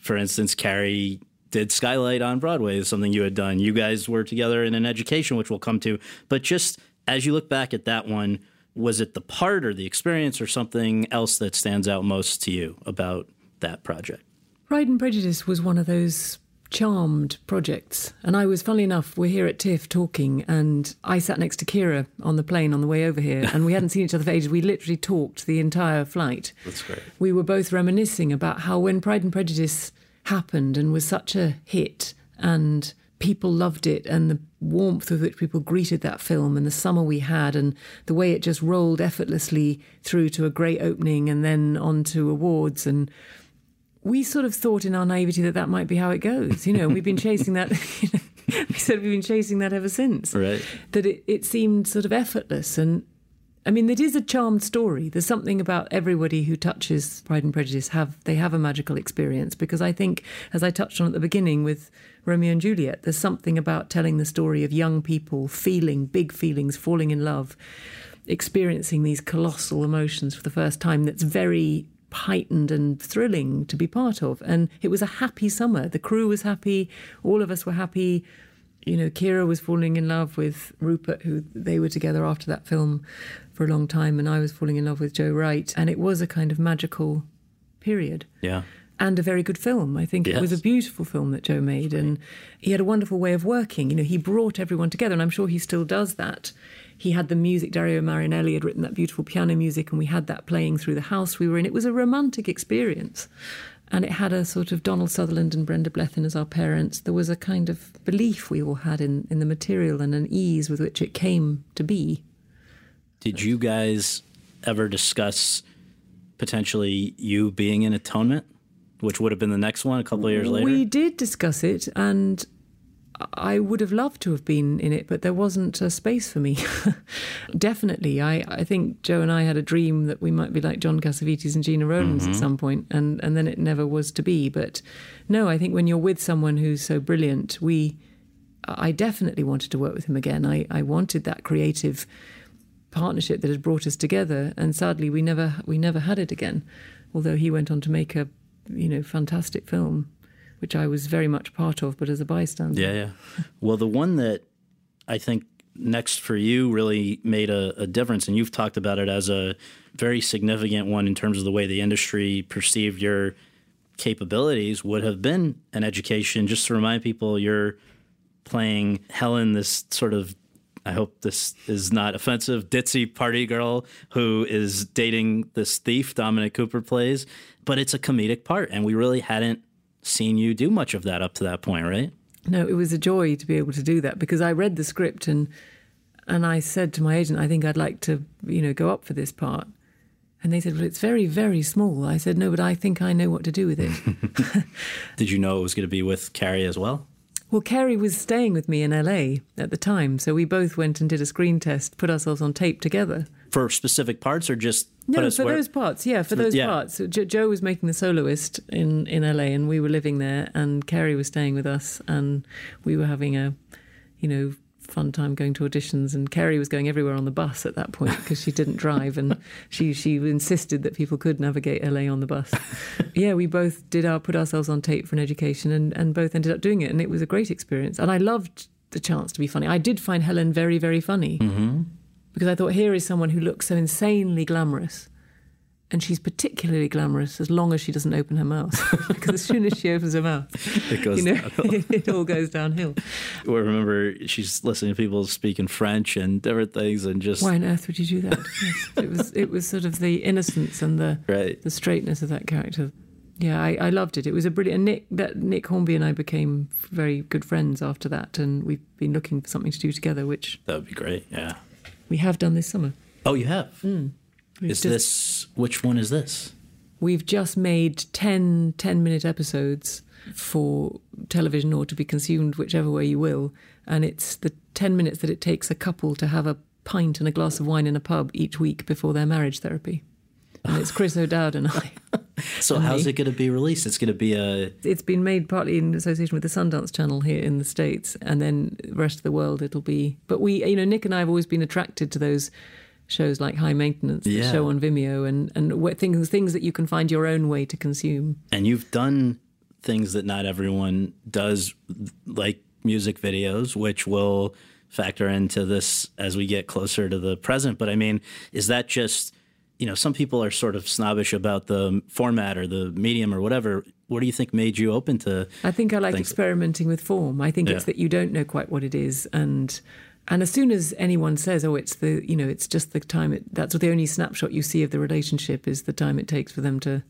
for instance, Carey did Skylight on Broadway, is something you had done. You guys were together in an education, which we'll come to. But just as you look back at that one, was it the part or the experience or something else that stands out most to you about that project? Pride and Prejudice was one of those charmed projects. And I was, funnily enough, we're here at TIFF talking, and I sat next to Keira on the plane on the way over here, and we hadn't seen each other for ages. We literally talked the entire flight. That's great. We were both reminiscing about how when Pride and Prejudice happened and was such a hit, and people loved it, and the warmth with which people greeted that film, and the summer we had, and the way it just rolled effortlessly through to a great opening and then on to awards and we sort of thought in our naivety that that might be how it goes. You know, we've been chasing that. <laughs> You know, we said we've been chasing that ever since. Right. That it, it seemed sort of effortless. And I mean, it is a charmed story. There's something about everybody who touches Pride and Prejudice have they have a magical experience because I think, as I touched on at the beginning with Romeo and Juliet, there's something about telling the story of young people feeling big feelings, falling in love, experiencing these colossal emotions for the first time. That's very heightened and thrilling to be part of. And it was a happy summer. The crew was happy. All of us were happy. You know, Keira was falling in love with Rupert, who they were together after that film for a long time, and I was falling in love with Joe Wright. And it was a kind of magical period Yeah. and a very good film. I think it was a beautiful film that Joe made, and he had a wonderful way of working. You know, he brought everyone together, and I'm sure he still does that. He had the music. Dario Marianelli had written that beautiful piano music, and we had that playing through the house we were in. It was a romantic experience, and it had a sort of Donald Sutherland and Brenda Blethyn as our parents. There was a kind of belief we all had in in the material and an ease with which it came to be. Did you guys ever discuss potentially you being in Atonement, which would have been the next one a couple of years later? We did discuss it, and I would have loved to have been in it, but there wasn't a space for me. <laughs> Definitely, I, I think Joe and I had a dream that we might be like John Cassavetes and Gena Rowlands Mhm. at some point, and and then it never was to be. But no, I think when you're with someone who's so brilliant, we, I definitely wanted to work with him again. I I wanted that creative partnership that had brought us together, and sadly we never we never had it again. Although he went on to make a you know, fantastic film, which I was very much part of, but as a bystander. Yeah, yeah. Well, the one that I think next for you really made a, a, difference, and you've talked about it as a very significant one in terms of the way the industry perceived your capabilities, would have been an education. Just to remind people, you're playing Helen, this sort of I hope this is not offensive, ditzy party girl who is dating this thief Dominic Cooper plays, but it's a comedic part, and we really hadn't seen you do much of that up to that point, right? No, it was a joy to be able to do that because I read the script and and I said to my agent, I think I'd like to, you know, go up for this part. And they said, Well, it's very, very small. I said, No, but I think I know what to do with it. <laughs> Did you know it was going to be with Carey as well? Well, Carey was staying with me in LA at the time, so we both went and did a screen test, put ourselves on tape together. For specific parts, or just no, for where... those parts, yeah, for those yeah. parts. Jo- Joe was making the soloist in in LA, and we were living there, and Carey was staying with us, and we were having a, you know, fun time going to auditions and Carey was going everywhere on the bus at that point because she didn't drive and <laughs> she she insisted that people could navigate LA on the bus. yeah, we both did our put ourselves on tape for an education and and both ended up doing it and it was a great experience and I loved the chance to be funny. I did find Helen very very funny. Mm-hmm. Because I thought here is someone who looks so insanely glamorous and she's particularly glamorous as long as she doesn't open her mouth. <laughs> because as soon as she opens her mouth, <laughs> it goes you know, <laughs> it, all goes downhill. Well, remember, she's listening to people speaking French and different things, and just why on earth would you do that? yes, it was it was sort of the innocence and the right. the straightness of that character. Yeah, I, I loved it. It was a brilliant. And Nick that Nick Hornby and I became very good friends after that, and we've been looking for something to do together. Which that would be great. Yeah, we have done this summer. Oh, you have. Mm. Is just, this which one is this? We've just made 10 10 minute episodes for television or to be consumed whichever way you will, and it's the 10 minutes that it takes a couple to have a pint and a glass of wine in a pub each week before their marriage therapy. And it's Chris O'Dowd and I. so and how's me. it going to be released? It's going to be a. It's been made partly in association with the Sundance Channel here in the states, and then the rest of the world it'll be. But we, you know, Nick and I have always been attracted to those shows like High Maintenance, yeah. the show on Vimeo, and and things things that you can find your own way to consume. And you've done things that not everyone does, like music videos, which will factor into this as we get closer to the present. But I mean, is that just you know, some people are sort of snobbish about the format or the medium or whatever. What do you think made you open to? I think I like experimenting with form. I think yeah. it's that you don't know quite what it is, and and as soon as anyone says, "Oh, it's the you know, it's just the time," it, that's the only snapshot you see of the relationship is the time it takes for them to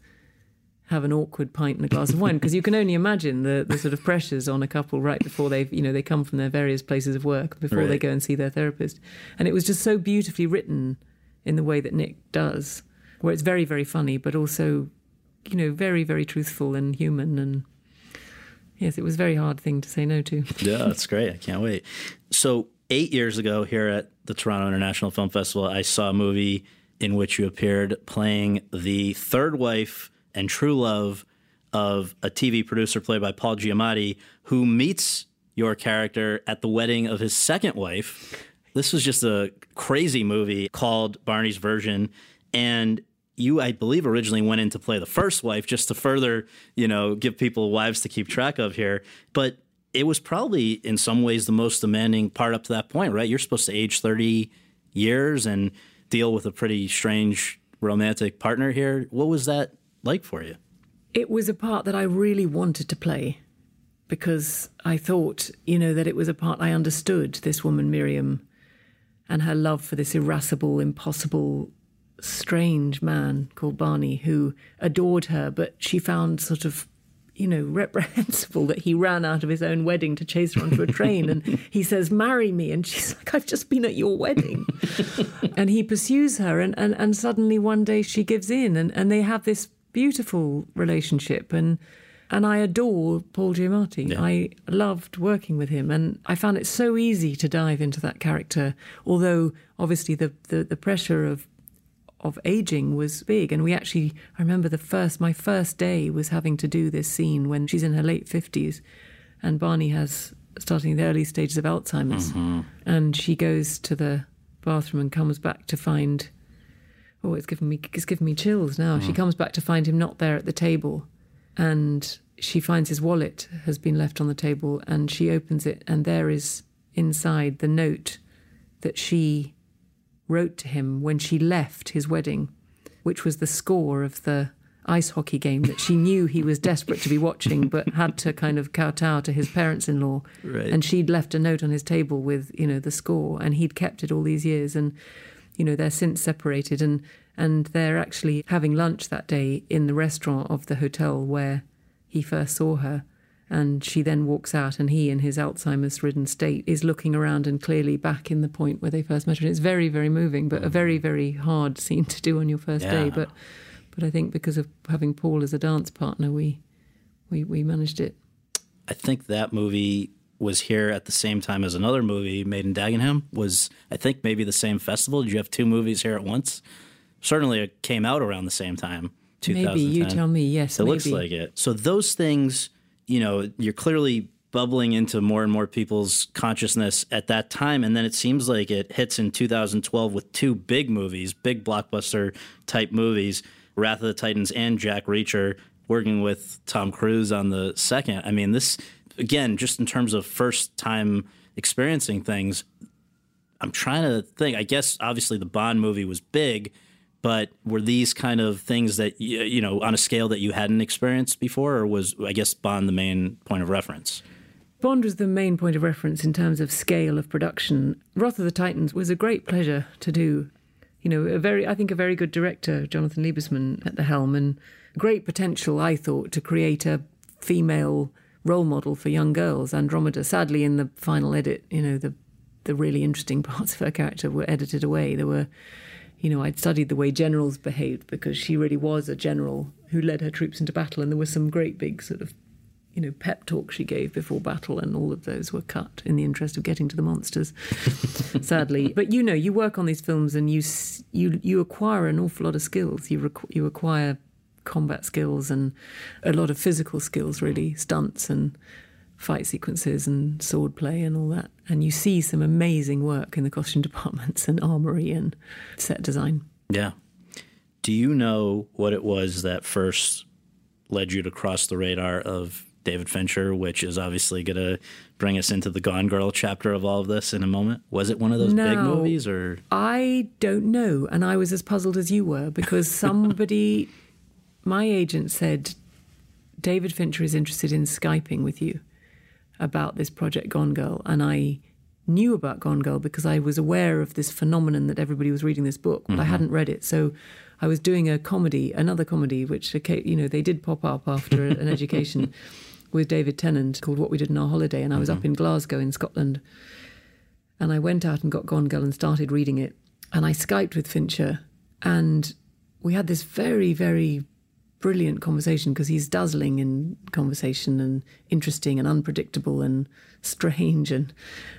have an awkward pint and a glass of wine <laughs> because you can only imagine the, the sort of pressures on a couple right before they've you know they come from their various places of work before right. they go and see their therapist and it was just so beautifully written in the way that Nick does where it's very very funny but also you know very very truthful and human and yes it was a very hard thing to say no to <laughs> yeah that's great I can't wait so eight years ago here at the Toronto International Film Festival, I saw a movie in which you appeared playing the third wife and true love of a TV producer played by Paul Giamatti, who meets your character at the wedding of his second wife. This was just a crazy movie called Barney's Version. And you, I believe, originally went in to play the first wife just to further, you know, give people wives to keep track of here. But it was probably in some ways the most demanding part up to that point, right? You're supposed to age 30 years and deal with a pretty strange romantic partner here. What was that like for you? It was a part that I really wanted to play because I thought, you know, that it was a part I understood this woman, Miriam, and her love for this irascible, impossible, strange man called Barney who adored her, but she found sort of you know, reprehensible that he ran out of his own wedding to chase her onto a train. and he says, Marry me. And she's like, I've just been at your wedding. <laughs> and he pursues her. And, and, and suddenly one day she gives in and, and they have this beautiful relationship. And, and I adore Paul Giamatti. Yeah. I loved working with him. And I found it so easy to dive into that character. Although, obviously, the, the, the pressure of of aging was big. And we actually, I remember the first, my first day was having to do this scene when she's in her late 50s and Barney has starting the early stages of Alzheimer's. Mm-hmm. And she goes to the bathroom and comes back to find, oh, it's given me, it's given me chills now. Mm. She comes back to find him not there at the table. And she finds his wallet has been left on the table and she opens it and there is inside the note that she wrote to him when she left his wedding which was the score of the ice hockey game that she knew he was desperate to be watching but had to kind of kowtow to his parents-in-law Right. and she'd left a note on his table with you know the score and he'd kept it all these years and you know they're since separated and and they're actually having lunch that day in the restaurant of the hotel where he first saw her and she then walks out and he in his alzheimer's ridden state is looking around and clearly back in the point where they first met And it's very very moving but a very very hard scene to do on your first day but but i think because of having paul as a dance partner we we, we managed it I think that movie was here at the same time as another movie made in Dagenham. Was I think maybe the same festival? Did you have two movies here at once? Certainly, it came out around the same time. Maybe, you tell me. Yes, it looks like it. So those things, you know, you're clearly bubbling into more and more people's consciousness at that time, and then it seems like it hits in 2012 with two big movies, big blockbuster type movies, Wrath of the Titans and Jack Reacher, working with Tom Cruise on the second. I mean, this again, just in terms of first time experiencing things, I'm trying to think. I guess obviously the Bond movie was big, but were these kind of things that you know on a scale that you hadn't experienced before, or was I guess Bond the main point of reference? Bond was the main point of reference in terms of scale of production. Wrath of the Titans was a great pleasure to do. You know, a very, I think, a very good director, Jonathan Liebesman, at the helm, and great potential, I thought, to create a female role model for young girls. Andromeda, sadly, in the final edit, you know, the the really interesting <laughs> parts of her character were edited away. There were, you know, I'd studied the way generals behaved because she really was a general who led her troops into battle, and there were some great big sort of you know, pep talk she gave before battle, and all of those were cut in the interest of getting to the monsters, <laughs> sadly. But you know, you work on these films, and you you you acquire an awful lot of skills. You requ- you acquire combat skills and a lot of physical skills, really, stunts and fight sequences and sword play and all that. And you see some amazing work in the costume <laughs> departments and armory and set design. Yeah. Do you know what it was that first led you to cross the radar of David Fincher, which is obviously going to bring us into the Gone Girl chapter of all of this in a moment? Was it one of those big movies, or I don't know. And I was as puzzled as you were because <laughs> somebody, my agent said, David Fincher is interested in Skyping with you about this project Gone Girl. And I knew about Gone Girl because I was aware of this phenomenon that everybody was reading this book, but I Mhm. hadn't read it. So I was doing a comedy, another comedy, which, you know, they did pop up after <laughs> an education with David Tennant called What We Did in Our Holiday. And I was up in Glasgow in Scotland. And I went out and got Gone Girl and started reading it. And I Skyped with Fincher. And we had this very, very brilliant conversation because he's dazzling in conversation and interesting and unpredictable and strange. And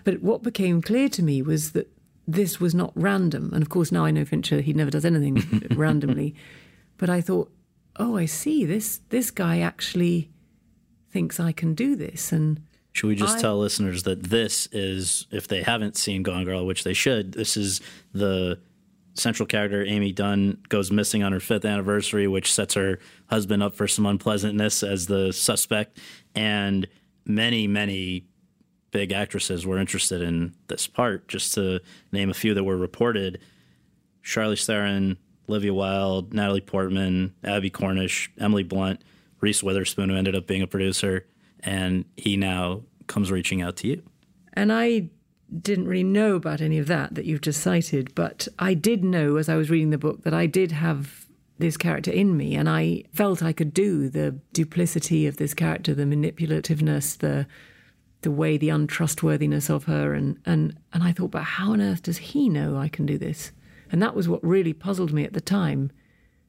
but what became clear to me was that this was not random. And of course, now I know Fincher; he never does anything <laughs> randomly. But I thought, oh, I see. This this guy actually thinks I can do this, and should we just I- tell listeners that this is, if they haven't seen Gone Girl, which they should, this is the central character Amy Dunne goes missing on her fifth anniversary, which sets her husband up for some unpleasantness as the suspect. And many, many big actresses were interested in this part. Just to name a few that were reported Charlize Theron, Olivia Wilde, Natalie Portman, Abbie Cornish, Emily Blunt, Reese Witherspoon, who ended up being a producer. And he now comes reaching out to you. And I didn't really know about any of that that you've just cited, but I did know as I was reading the book that I did have this character in me, and I felt I could do the duplicity of this character, the manipulativeness, the the way, the untrustworthiness of her, and and and I thought, but how on earth does he know I can do this? And that was what really puzzled me at the time,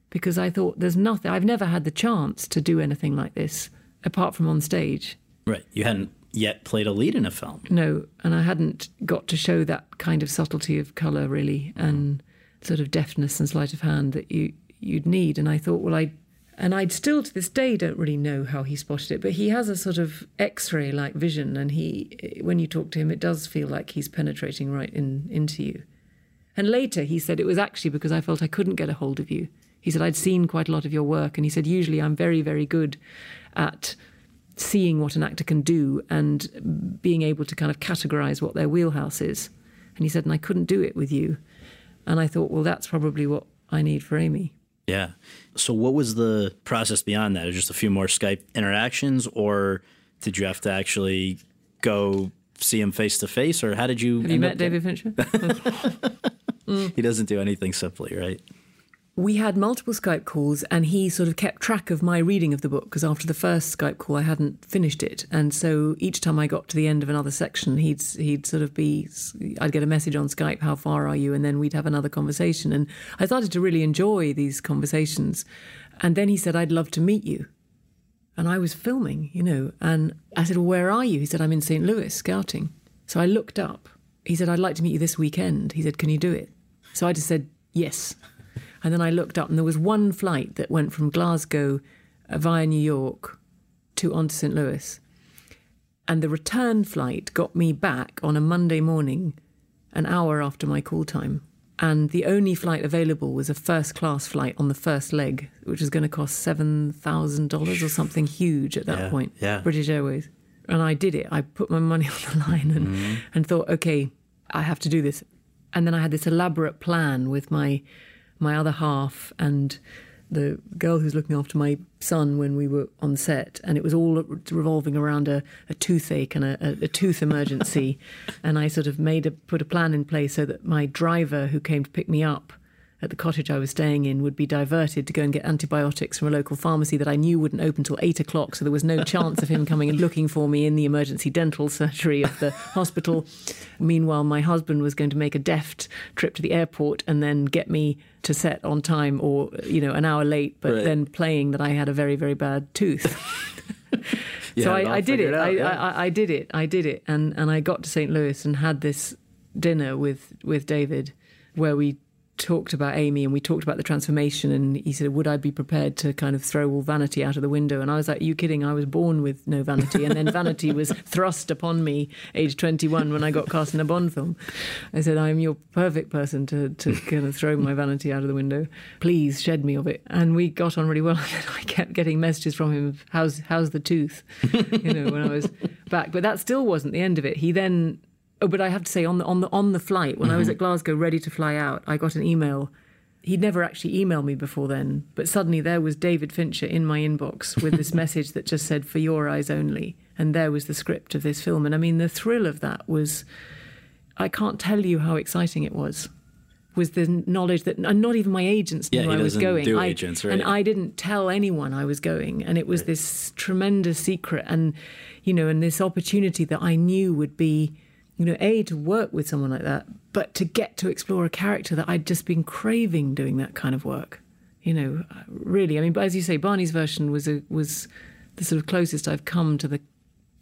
because I thought there's nothing. I've never had the chance to do anything like this apart from on stage. Right. You hadn't yet played a lead in a film. No, and I hadn't got to show that kind of subtlety of colour really, and sort of deftness and sleight of hand that you you'd need. And I thought, well, I and I'd still to this day don't really know how he spotted it, but he has a sort of X-ray like vision, and he when you talk to him, it does feel like he's penetrating right in into you. And later he said it was actually because I felt I couldn't get a hold of you. He said, I'd seen quite a lot of your work. And he said, usually I'm very, very good at seeing what an actor can do and being able to kind of categorize what their wheelhouse is. And he said, and I couldn't do it with you. And I thought, well, that's probably what I need for Amy. Yeah. So, what was the process beyond that? Just a few more Skype interactions, or did you have to actually go see him face to face, or how did you? Have you met David Fincher? <laughs> He doesn't do anything simply, right? We had multiple Skype calls, and he sort of kept track of my reading of the book because after the first Skype call, I hadn't finished it, and so each time I got to the end of another section, he'd he'd sort of be, I'd get a message on Skype, "How far are you?" and then we'd have another conversation, and I started to really enjoy these conversations, and then he said, "I'd love to meet you." And I was filming, you know, and I said, Well, where are you? He said, I'm in St. Louis scouting. So I looked up. He said, I'd like to meet you this weekend. He said, Can you do it? So I just said, Yes. And then I looked up, and there was one flight that went from Glasgow uh, via New York to on to St. Louis. And the return flight got me back on a Monday morning, an hour after my call time. And the only flight available was a first class flight on the first leg, which was going to cost $7,000 or something huge at that Yeah, point. yeah. British Airways. And I did it. I put my money <laughs> on the line and, Mm-hmm. and thought, okay, I have to do this. And then I had this elaborate plan with my my other half and the girl who's looking after my son when we were on set, and it was all revolving around a, a toothache and a, a, a tooth emergency. <laughs> and I sort of made a put a plan in place so that my driver who came to pick me up at the cottage I was staying in would be diverted to go and get antibiotics from a local pharmacy that I knew wouldn't open till eight o'clock. So there was no <laughs> chance of him coming and looking for me in the emergency dental surgery of the <laughs> hospital. Meanwhile, my husband was going to make a deft trip to the airport and then get me to set on time or, you know, an hour late, but Right. then playing that I had a very, very bad tooth. <laughs> So had it all I, I did it. out, I, yeah. I, I did it. I did it, and and I got to St. Louis and had this dinner with with David, where we talked about Amy and we talked about the transformation. And he said, "Would I be prepared to kind of throw all vanity out of the window?" And I was like, "You kidding? I was born with no vanity, and then vanity was <laughs> thrust upon me, age twenty one, when I got cast in a Bond film." I said, "I'm your perfect person to to kind of throw my vanity out of the window. Please shed me of it." And we got on really well. <laughs> I kept getting messages from him, of, "How's how's the tooth?" <laughs> you know, when I was back. But that still wasn't the end of it. He then, oh, but I have to say, on the on the on the flight when I was mm-hmm. at Glasgow, ready to fly out, I got an email. He'd never actually emailed me before then, but suddenly there was David Fincher in my inbox with this <laughs> message that just said "For your eyes only," and there was the script of this film. And I mean, the thrill of that was, I can't tell you how exciting it was. Was the knowledge that, and not even my agents knew Yeah, I was going. do I- agents, right? And I didn't tell anyone I was going, and it was this tremendous secret, and you know, and this opportunity that I knew would be, you know, a to work with someone like that, but to get to explore a character that I'd just been craving doing that kind of work. You know, uh, really. I mean, but as you say, Barney's version was a was the sort of closest I've come to the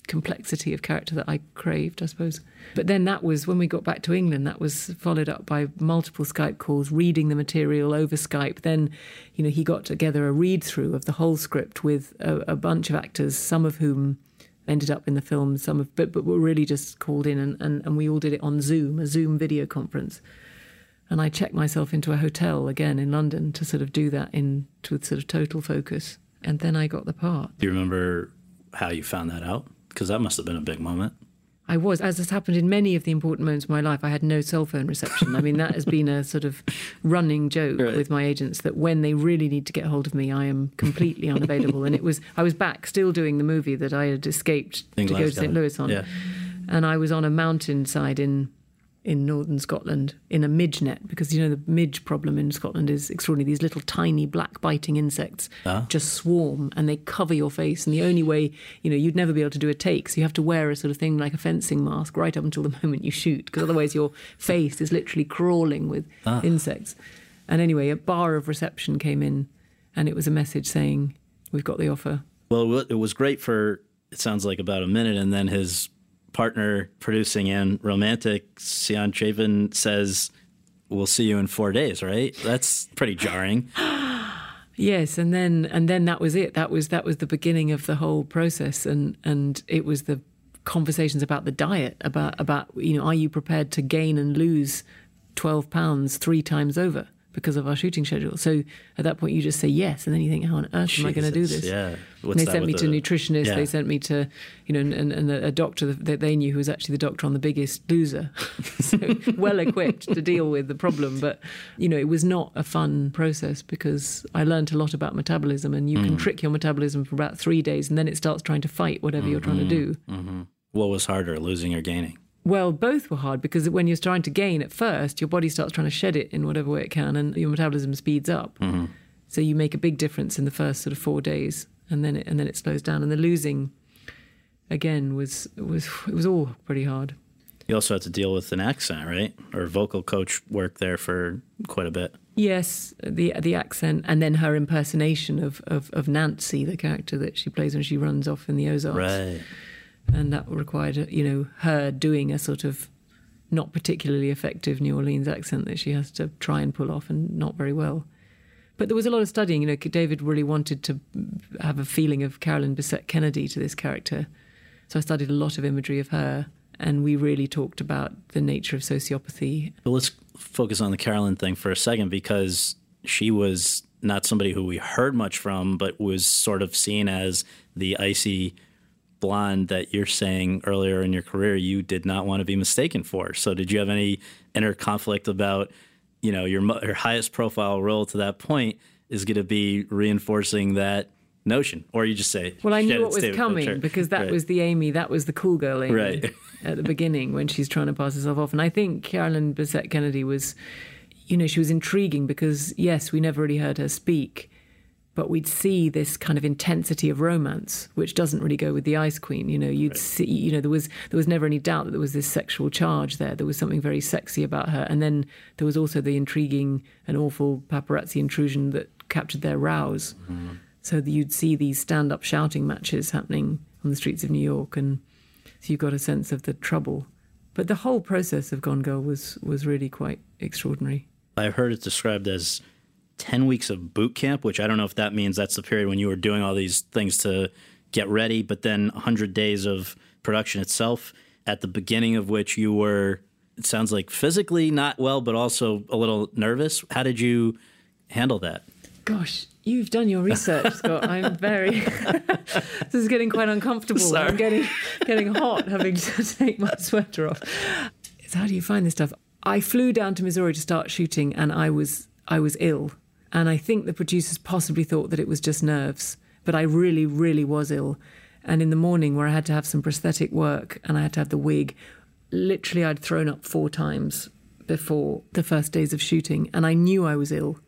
complexity of character that I craved, I suppose. But then that was when we got back to England, that was followed up by multiple Skype calls, reading the material over Skype. Then, you know, he got together a read through of the whole script with a, a bunch of actors, some of whom ended up in the film, some of but, but were really just called in and, and, and we all did it on Zoom, a Zoom video conference. And I checked myself into a hotel again in London to sort of do that in with sort of total focus. And then I got the part. Do you remember how you found that out? Because that must have been a big moment. I was, as has happened in many of the important moments of my life, I had no cell phone reception. I mean, that has been a sort of running joke Right. with my agents that when they really need to get hold of me, I am completely unavailable. and it was, I was back still doing the movie that I had escaped to go to St. Louis on. Yeah. And I was on a mountainside in in northern Scotland in a midge net because you know the midge problem in Scotland is extraordinary. These little tiny black biting insects Ah. just swarm and they cover your face. And the only way, you know, you'd never be able to do a take, so you have to wear a sort of thing like a fencing mask right up until the <laughs> moment you shoot because otherwise your face is literally crawling with Ah. insects. And anyway, a bar of reception came in, and it was a message saying, "We've got the offer." Well, it it was great for it sounds like about a minute, and then his partner, producing and romantic, Ceán Chaffin, says, "We'll see you in four days." Right? That's pretty jarring. <gasps> Yes, and then and then that was it. That was that was the beginning of the whole process, and and it was the conversations about the diet, about about you know, are you prepared to gain and lose twelve pounds three times over? Because of our shooting schedule. So at that point, you just say yes, and then you think, how on earth am I going to do this? yeah. And they sent me to a nutritionist. Yeah. They sent me to, you know, and, and a, doctor that they knew who was actually the doctor on The Biggest Loser, <laughs> so well equipped to deal with the problem. But you know, it was not a fun process because I learned a lot about metabolism, and you can Mm. trick your metabolism for about three days, and then it starts trying to fight whatever you're trying to do. hmm What was harder, losing or gaining? Well, both were hard because when you're trying to gain at first, your body starts trying to shed it in whatever way it can, and your metabolism speeds up. Mm-hmm. So you make a big difference in the first sort of four days, and then it, and then it slows down. And the losing, again, was was it was all pretty hard. You also had to deal with an accent, right? Or vocal coach worked there for quite a bit. Yes, the the accent, and then her impersonation of, of of Nancy, the character that she plays when she runs off in the Ozarks. Right. And that required you know her doing a sort of not particularly effective New Orleans accent that she has to try and pull off and not very well. But there was a lot of studying. You know, David really wanted to have a feeling of Carolyn Bessette Kennedy to this character, so I studied a lot of imagery of her, and we really talked about the nature of sociopathy. But let's focus on the Carolyn thing for a second because she was not somebody who we heard much from, but was sort of seen as the icy blonde that you're saying earlier in your career you did not want to be mistaken for. So did you have any inner conflict about, you know, your your highest profile role to that point is going to be reinforcing that notion, or you just say, Well, I knew what was coming Fincher." because that Right. was the Amy, that was the cool girl Amy Right. <laughs> at the beginning when she's trying to pass herself off. And I think Carolyn Bessette Kennedy was, you know, she was intriguing because, yes, we never really heard her speak, but we'd see this kind of intensity of romance, which doesn't really go with the Ice Queen. You know, you'd see, you know, there was there was never any doubt that there was this sexual charge there. There was something very sexy about her, and then there was also the intriguing and awful paparazzi intrusion that captured their rouse. Mm-hmm. So that you'd see these stand-up shouting matches happening on the streets of New York, and so you got a sense of the trouble. But the whole process of Gone Girl was was really quite extraordinary. I've heard it described as 10 weeks of boot camp, which I don't know if that means that's the period when you were doing all these things to get ready, but then 100 days of production itself, at the beginning of which you were, it sounds like physically not well, but also a little nervous. How did you handle that? Gosh, you've done your research, <laughs> Scott. I'm very. <laughs> this is getting quite uncomfortable. Sorry. I'm getting getting hot, having to <laughs> take my sweater off. It's how do you find this stuff? I flew down to Missouri to start shooting, and I was I was ill, and I think the producers possibly thought that it was just nerves, but I really, really was ill. And in the morning, where I had to have some prosthetic work and I had to have the wig, literally I'd thrown up four times before the first days of shooting, and I knew I was ill.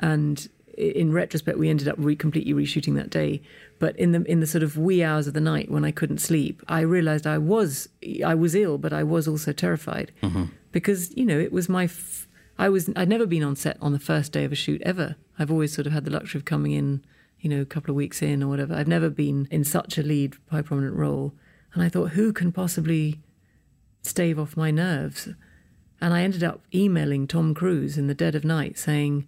And in retrospect we ended up re- completely reshooting that day. But in the in the sort of wee hours of the night when i couldn't sleep i realized i was i was ill but i was also terrified. Mm-hmm. Because you know it was my f- i was i'd never been on set on the first day of a shoot ever. I've always sort of had the luxury of coming in you know a couple of weeks in or whatever. I've never been in such a lead high prominent role. And i thought who can possibly stave off my nerves? And i ended up emailing tom cruise in the dead of night saying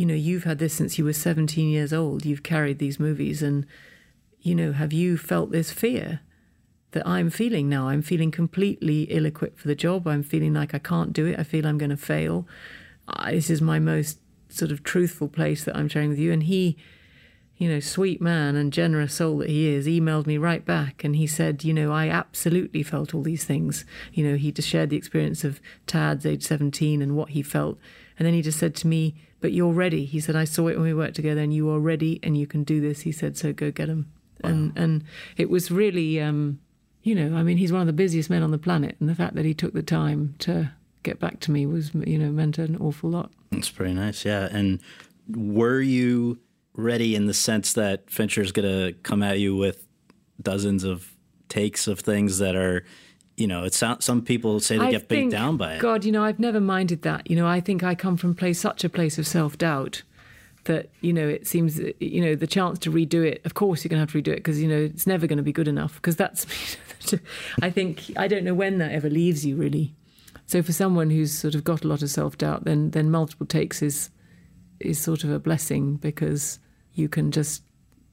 you know, you've had this since you were 17 years old. You've carried these movies, and, you know, have you felt this fear that I'm feeling now? I'm feeling completely ill equipped for the job. I'm feeling like I can't do it. I feel I'm going to fail. I, this is my most sort of truthful place that I'm sharing with you. And he, you know, sweet man and generous soul that he is, emailed me right back and he said, you know, I absolutely felt all these things. You know, he just shared the experience of Tad's age 17 and what he felt. And then he just said to me, but you're ready. He said, I saw it when we worked together and you are ready and you can do this. He said, so go get him. And, and it was really, um, you know, I mean, he's one of the busiest men on the planet. And the fact that he took the time to get back to me was, you know, meant an awful lot. That's pretty nice, yeah. And were you ready in the sense that Fincher's going to come at you with dozens of takes of things that are, you know, it sounds. Some people say they I get beat think- down by it. God, you know, I've never minded that. You know, I think I come from place such a place of self doubt that you know it seems you know the chance to redo it. Of course, you're going to have to redo it because you know it's never going to be good enough. Because that's, <laughs> I think, I don't know when that ever leaves you really. So for someone who's sort of got a lot of self doubt, then then multiple takes is is sort of a blessing because you can just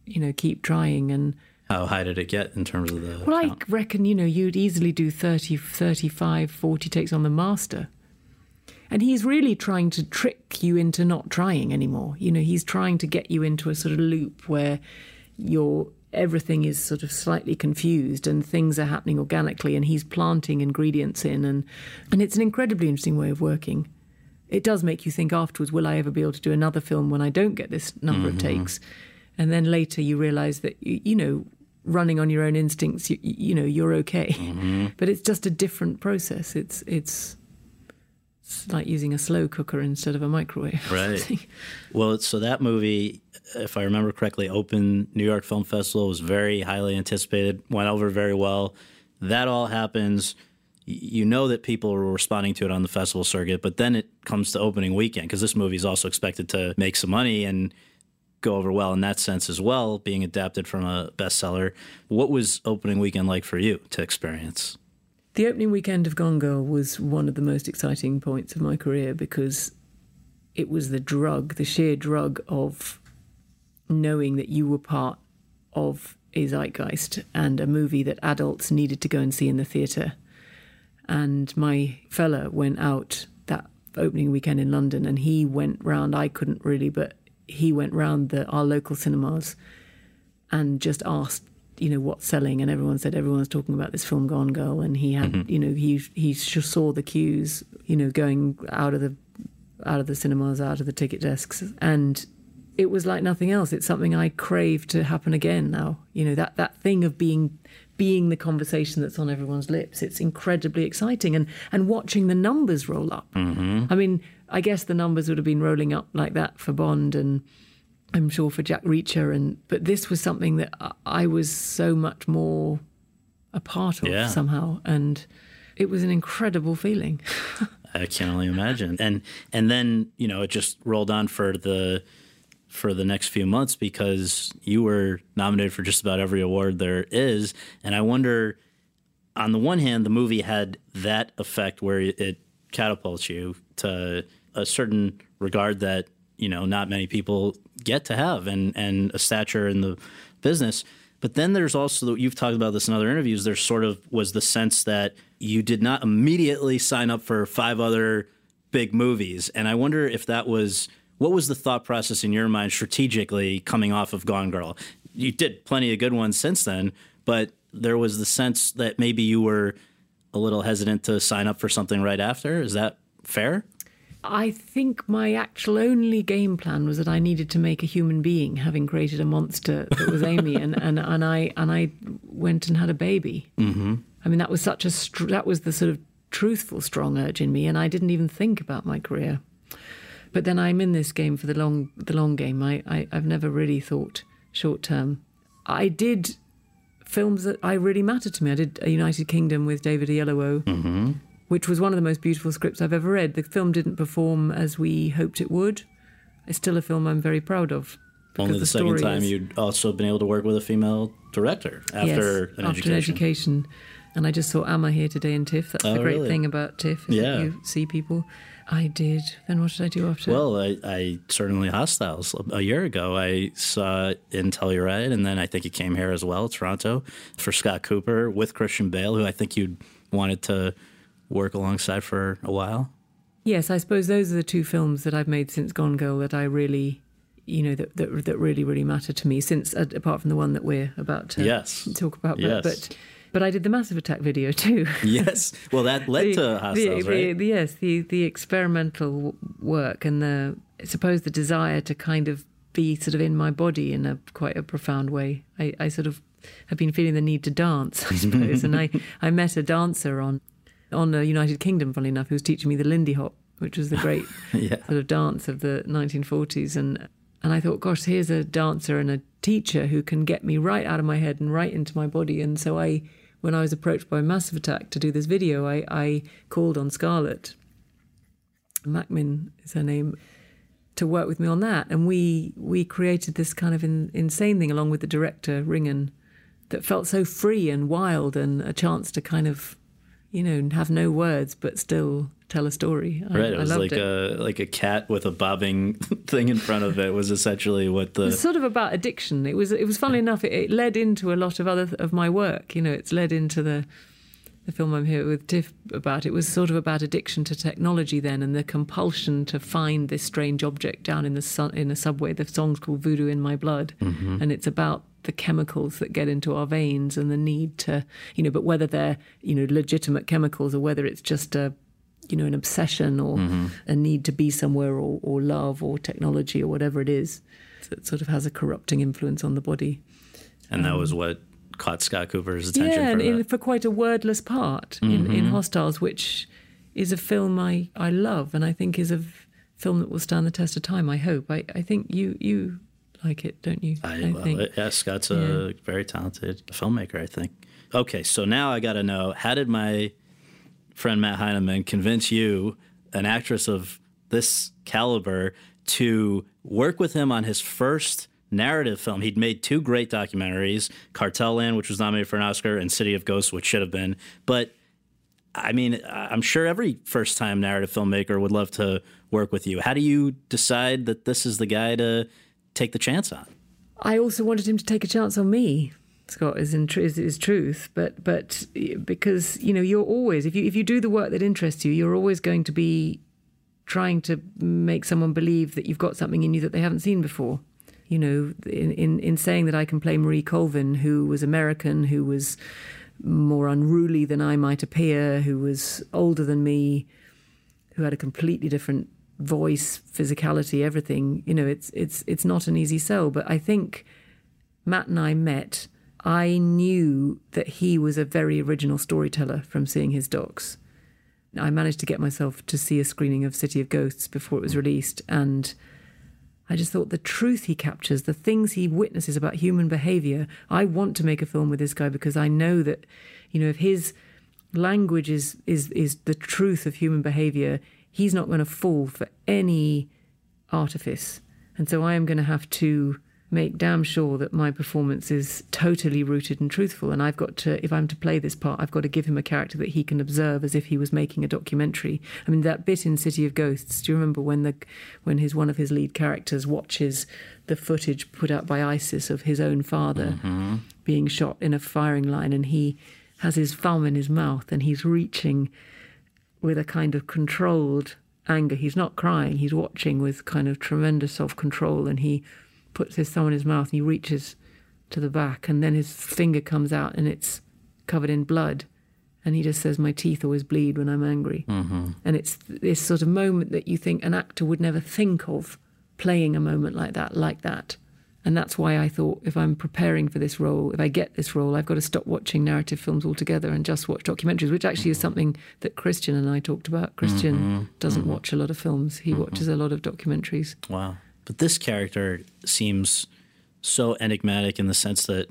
you know keep trying and How high did it get in terms of the? well, I reckon, you know, you'd easily do 30, 35, 40 takes on the master. And he's really trying to trick you into not trying anymore. You know, he's trying to get you into a sort of loop where you're everything is sort of slightly confused and things are happening organically and he's planting ingredients in and and it's an incredibly interesting way of working it does make you think afterwards will i ever be able to do another film when i don't get this number Mm-hmm. of takes and then later you realize that you, you know running on your own instincts you, you know you're okay Mm-hmm. <laughs> but it's just a different process it's it's it's like using a slow cooker instead of a microwave Right. well, so that movie, if I remember correctly, opened New York Film Festival, was very highly anticipated, went over very well. That all happens. You know that people were responding to it on the festival circuit, but then it comes to opening weekend because this movie is also expected to make some money and go over well in that sense as well, being adapted from a bestseller. What was opening weekend like for you to experience? The opening weekend of Gone Girl was one of the most exciting points of my career because it was the drug, the sheer drug of knowing that you were part of a zeitgeist and a movie that adults needed to go and see in the theatre. And my fella went out that opening weekend in London and he went round, I couldn't really, but he went round the, our local cinemas and just asked, you know, what's selling, and everyone said everyone's talking about this film Gone Girl, and he had, Mhm. you know, he he saw the queues, you know, going out of the out of the cinemas, out of the ticket desks, and it was like nothing else. It's something I crave to happen again now. You know, that that thing of being being the conversation that's on everyone's lips. It's incredibly exciting, and and watching the numbers roll up. Mm-hmm. I mean, I guess the numbers would have been rolling up like that for Bond and I'm sure for Jack Reacher and but this was something that I- was so much more a part of Yeah. somehow and it was an incredible feeling. <laughs> I can only imagine. And and then you know it just rolled on for the for the next few months because you were nominated for just about every award there is. And I wonder, on the one hand, the movie had that effect where it catapults you to a certain regard that you know not many people get to have, and and a stature in the business. But then there's also you've talked about this in other interviews. There sort of was the sense that you did not immediately sign up for five other big movies, and I wonder if that was what was the thought process in your mind strategically coming off of Gone Girl. You did plenty of good ones since then, but there was the sense that maybe you were a little hesitant to sign up for something right after. Is that fair? I think my actual only game plan was that I needed to make a human being, having created a monster that was Amy, and, <laughs> and, and I and I went and had a baby. Mm-hmm. I mean, that was such a str- that was the sort of truthful, strong urge in me, and I didn't even think about my career. But then I'm in this game for the long the long game. I, I I've never really thought short term. I did films that I really mattered to me. I did a United Kingdom with David Oyelowo Mm-hmm. Which was one of the most beautiful scripts I've ever read. The film didn't perform as we hoped it would. It's still a film I'm very proud of. because Only the, second story time is- you'd also been able to work with a female director after Yes, an after education. an education. And I just saw Amma here today in TIFF. That's Oh, the great really? thing about TIFF. Yeah. You see people. I did. Then what did I do after? Well, I, I certainly Hostiles a year ago. I saw it in Telluride, and then I think it came here as well, Toronto, for Scott Cooper with Christian Bale, who I think you'd wanted to work alongside for a while. Yes, I suppose those are the two films that I've made since Gone Girl that I really, you know, that that, that really really matter to me. Since uh, apart from the one that we're about to Yes. talk about, Yes. but, but but I did the Massive Attack video too. <laughs> yes. Well, that led to Hostiles, the, right? the- yes, the the experimental work and the I suppose the desire to kind of be sort of in my body in a quite a profound way. I, I sort of have been feeling the need to dance, I suppose, and I <laughs> I met a dancer on on the United Kingdom, funnily enough, who was teaching me the Lindy Hop, which was the great <laughs> yeah. sort of dance of the 1940s, and and I thought, gosh, here's a dancer and a teacher who can get me right out of my head and right into my body, and so I. When I was approached by Massive Attack to do this video, I, I called on Scarlett Mackmin is her name to work with me on that, and we we created this kind of in, insane thing along with the director Ringan that felt so free and wild and a chance to kind of you know have no words but still tell a story. I, Right, it was loved like it. a like a cat with a bobbing <laughs> thing in front of it was essentially what the It's sort of about addiction. It was. It was funny enough. It, it led into a lot of other of my work. You know, it's led into the the film I'm here with Tiff about, it was sort of about addiction to technology then and the compulsion to find this strange object down in the sun, in a subway. The song's called Voodoo in My Blood, Mhm. and it's about the chemicals that get into our veins and the need to, you know, but whether they're, you know, legitimate chemicals or whether it's just a, you know, an obsession or Mhm. a need to be somewhere or, or love or technology or whatever it is that sort of has a corrupting influence on the body. And that was what caught Scott Cooper's attention Yeah, for and in, for quite a wordless part in, in Mhm. Hostiles, which is a film I, I love and I think is a film that will stand the test of time. I hope. I, I think you you like it, don't you? I love think. it. Yeah, Scott's a very talented filmmaker, I think. Okay, so now I got to know how did my friend Matt Heineman convince you, an actress of this caliber, to work with him on his first narrative film? He'd made two great documentaries Cartel Land, which was nominated for an Oscar, and City of Ghosts, which should have been. But I mean, I'm sure every first time narrative filmmaker would love to work with you. How do you decide that this is the guy to take the chance on? I also wanted him to take a chance on me. Scott is in tr- is, is truth, but but because you know you're always if you if you do the work that interests you, you're always going to be trying to make someone believe that you've got something in you that they haven't seen before. You know, in in, in saying that I can play Marie Colvin, who was American, who was more unruly than I might appear, who was older than me, who had a completely different voice, physicality, everything. You know, it's it's it's not an easy sell. But I think Matt and I met. I knew that he was a very original storyteller from seeing his docs. I managed to get myself to see a screening of City of Ghosts before it was released, and I just thought the truth he captures, the things he witnesses about human behavior. I want to make a film with this guy because I know that, you know, if his language is is is the truth of human behavior, he's not going to fall for any artifice. And so I am going to have to make damn sure that my performance is totally rooted and truthful. And I've got to, if I'm to play this part, I've got to give him a character that he can observe as if he was making a documentary. I mean, that bit in City of Ghosts. Do you remember when the when his one of his lead characters watches the footage put out by ISIS of his own father Mm-hmm. being shot in a firing line, and he has his thumb in his mouth and he's reaching with a kind of controlled anger. He's not crying, he's watching with kind of tremendous self control and he puts his thumb in his mouth and he reaches to the back and then his finger comes out and it's covered in blood. And he just says, My teeth always bleed when I'm angry. Mm-hmm. And it's this sort of moment that you think an actor would never think of playing a moment like that, like that. And that's why I thought if I'm preparing for this role, if I get this role, I've got to stop watching narrative films altogether and just watch documentaries, which actually is something that Christian and I talked about. Christian Mhm, doesn't mhm. watch a lot of films, he watches a lot of documentaries. Wow. But this character seems so enigmatic in the sense that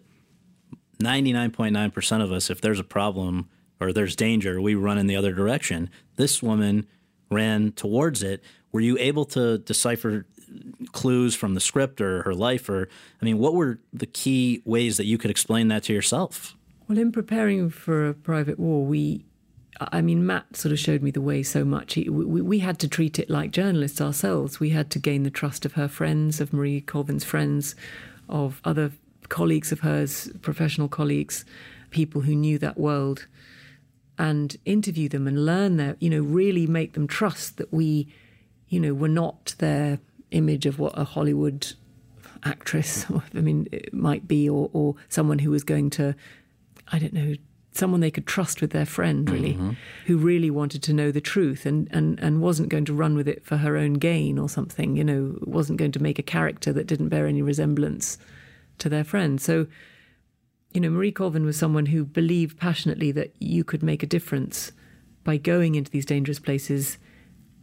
99.9% of us, if there's a problem or there's danger, we run in the other direction. This woman ran towards it. Were you able to decipher clues from the script or her life? Or, I mean, what were the key ways that you could explain that to yourself? Well, in preparing for a private war, we, I mean, Matt sort of showed me the way so much. He, we, we had to treat it like journalists ourselves. We had to gain the trust of her friends, of Marie Colvin's friends, of other colleagues of hers, professional colleagues, people who knew that world, and interview them and learn their, you know, really make them trust that we, you know, were not their image of what a Hollywood actress, <laughs> I mean, it might be, or, or someone who was going to, I don't know, someone they could trust with their friend, really, mm-hmm. who really wanted to know the truth and, and, and wasn't going to run with it for her own gain or something, you know, wasn't going to make a character that didn't bear any resemblance to their friend. So, you know, Marie Colvin was someone who believed passionately that you could make a difference by going into these dangerous places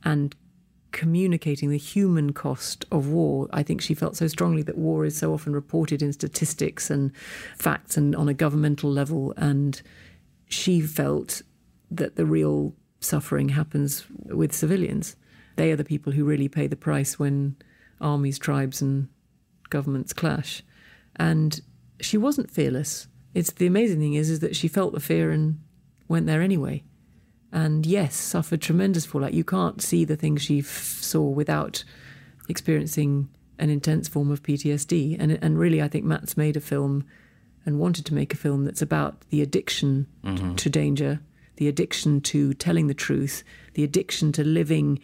and communicating the human cost of war. I think she felt so strongly that war is so often reported in statistics and facts and on a governmental level. And she felt that the real suffering happens with civilians. They are the people who really pay the price when armies, tribes, and governments clash. And she wasn't fearless. It's the amazing thing is, is that she felt the fear and went there anyway and yes, suffered tremendous fallout. You can't see the things she f- saw without experiencing an intense form of PTSD. And and really, I think Matt's made a film and wanted to make a film that's about the addiction Mhm. to danger, the addiction to telling the truth, the addiction to living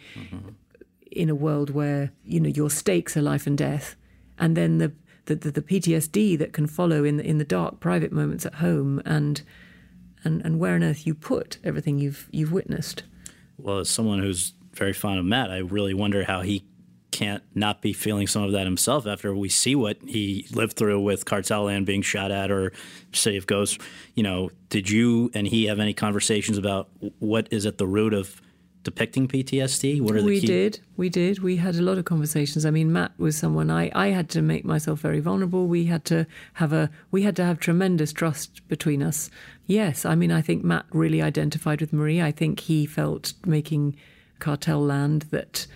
in a world where you know your stakes are life and death, and then the the, the, the PTSD that can follow in the, in the dark private moments at home, and and and where on earth you put everything you've you've witnessed. Well, as someone who's very fond of Matt, I really wonder how he can't not be feeling some of that himself after we see what he lived through with Cartel Land being shot at or City of Ghosts. You know, did you and he have any conversations about what is at the root of depicting PTSD? What are the we key? did we did we had a lot of conversations i mean matt was someone i i had to make myself very vulnerable we had to have a we had to have tremendous trust between us yes i mean i think matt really identified with marie i think he felt making cartel land that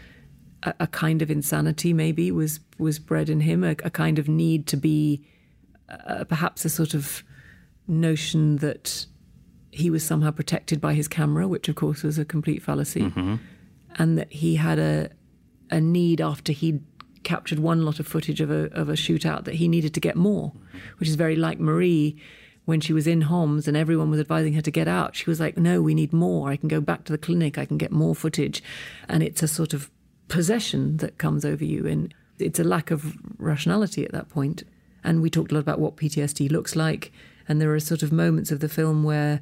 a, a kind of insanity maybe was was bred in him a, a kind of need to be uh, perhaps a sort of notion that he was somehow protected by his camera, which of course was a complete fallacy, Mm-hmm. and that he had a a need after he'd captured one lot of footage of a of a shootout that he needed to get more, which is very like Marie when she was in Homs and everyone was advising her to get out. She was like, "No, we need more. I can go back to the clinic. I can get more footage," and it's a sort of possession that comes over you, and it's a lack of rationality at that point. And we talked a lot about what PTSD looks like, and there are sort of moments of the film where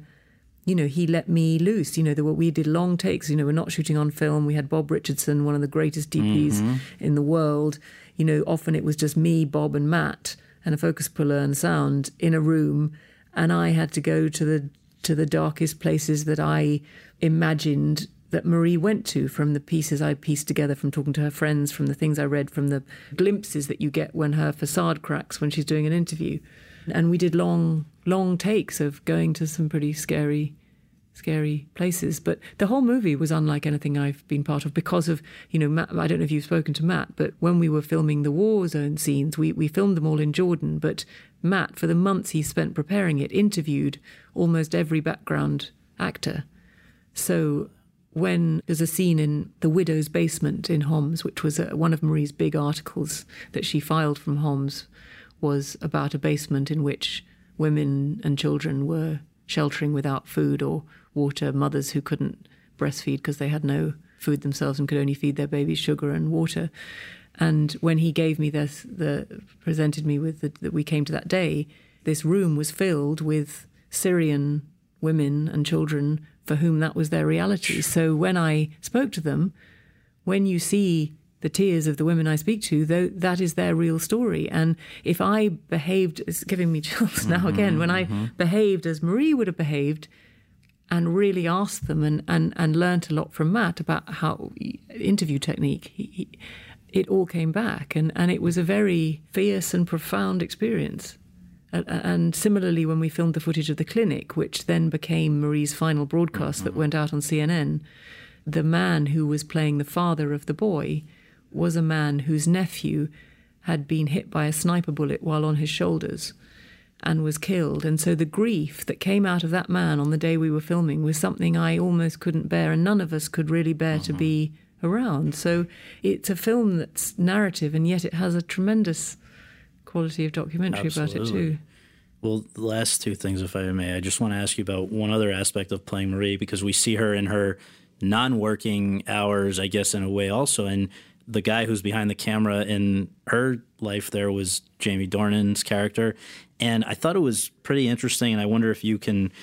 you know, he let me loose. You know, there were, we did long takes. You know, we're not shooting on film. We had Bob Richardson, one of the greatest DPs Mhm. in the world. You know, often it was just me, Bob, and Matt, and a focus puller and sound in a room, and I had to go to the to the darkest places that I imagined that Marie went to from the pieces I pieced together from talking to her friends, from the things I read, from the glimpses that you get when her facade cracks when she's doing an interview. And we did long, long takes of going to some pretty scary, scary places. But the whole movie was unlike anything I've been part of because of, you know, Matt, I don't know if you've spoken to Matt, but when we were filming the war zone scenes, we, we filmed them all in Jordan. But Matt, for the months he spent preparing it, interviewed almost every background actor. So when there's a scene in the widow's basement in Homs, which was uh, one of Marie's big articles that she filed from Homs, was about a basement in which women and children were sheltering without food or water, mothers who couldn't breastfeed because they had no food themselves and could only feed their babies sugar and water. And when he gave me this, the presented me with that we came to that day, this room was filled with Syrian women and children for whom that was their reality. So when I spoke to them, when you see the tears of the women I speak to, though that is their real story. And if I behaved, it's giving me <laughs> chills now mm-hmm, again, when I mm-hmm. behaved as Marie would have behaved, and really asked them and, and, and learnt a lot from Matt about how interview technique, he, he, it all came back. And, and it was a very fierce and profound experience. And, and similarly, when we filmed the footage of the clinic, which then became Marie's final broadcast that mm-hmm. went out on CNN, the man who was playing the father of the boy was a man whose nephew had been hit by a sniper bullet while on his shoulders and was killed. And so the grief that came out of that man on the day we were filming was something I almost couldn't bear, and none of us could really bear to mm-hmm. be around. So it's a film that's narrative, and yet it has a tremendous quality of documentary about it too. Well, the last two things, if I may, I just want to ask you about one other aspect of playing Marie because we see her in her non working hours, I guess, in a way, also. And the guy who's behind the camera in her life there was Jamie Dornan's character. And I thought it was pretty interesting. And I wonder if you can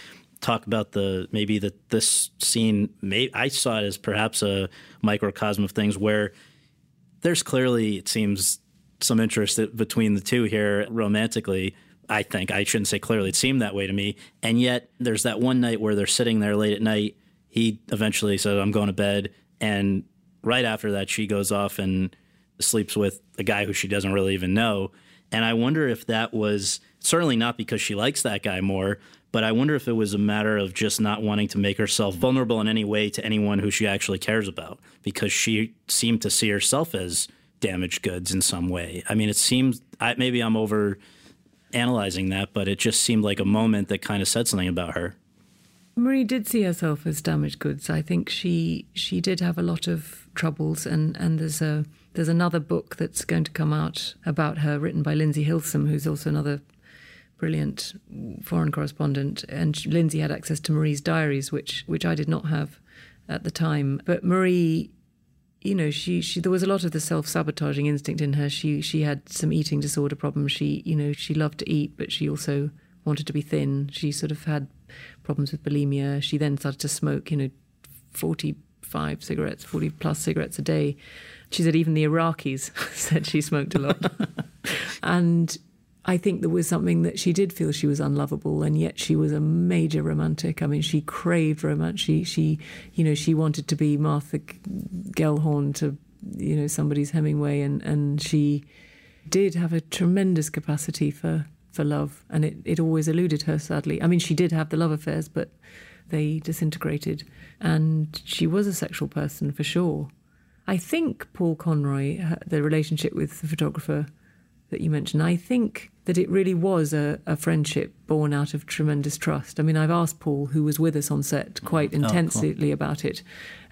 talk about the maybe that this scene, may, I saw it as perhaps a microcosm of things where there's clearly, it seems, some interest between the two here romantically. I think I shouldn't say clearly. It seemed that way to me. And yet, there's that one night where they're sitting there late at night. He eventually says, I'm going to bed. And right after that, she goes off and sleeps with a guy who she doesn't really even know. And I wonder if that was certainly not because she likes that guy more, but I wonder if it was a matter of just not wanting to make herself vulnerable in any way to anyone who she actually cares about because she seemed to see herself as damaged goods in some way. I mean, it seems I, maybe I'm over analyzing that, but it just seemed like a moment that kind of said something about her. Marie did see herself as damaged goods. I think she she did have a lot of troubles, and, and there's a there's another book that's going to come out about her, written by Lindsey Hilsum, who's also another brilliant foreign correspondent, and Lindsey had access to Marie's diaries, which which I did not have at the time. But Marie, you know, she, she there was a lot of the self sabotaging instinct in her. She she had some eating disorder problems. She you know she loved to eat, but she also wanted to be thin. She sort of had problems with bulimia. She then started to smoke. You know, forty five cigarettes, forty plus cigarettes a day. She said even the Iraqis <laughs> said she smoked a lot, <laughs> and I think there was something that she did feel she was unlovable, and yet she was a major romantic. I mean, she craved romance. She, she, you know, she wanted to be Martha Gellhorn to, you know, somebody's Hemingway, and and she did have a tremendous capacity for for love, and it it always eluded her. Sadly, I mean, she did have the love affairs, but they disintegrated, and she was a sexual person for sure. I think Paul Conroy, the relationship with the photographer that you mentioned, I think that it really was a, a, friendship born out of tremendous trust. I mean, I've asked Paul, who was with us on set, quite intensely oh, about it,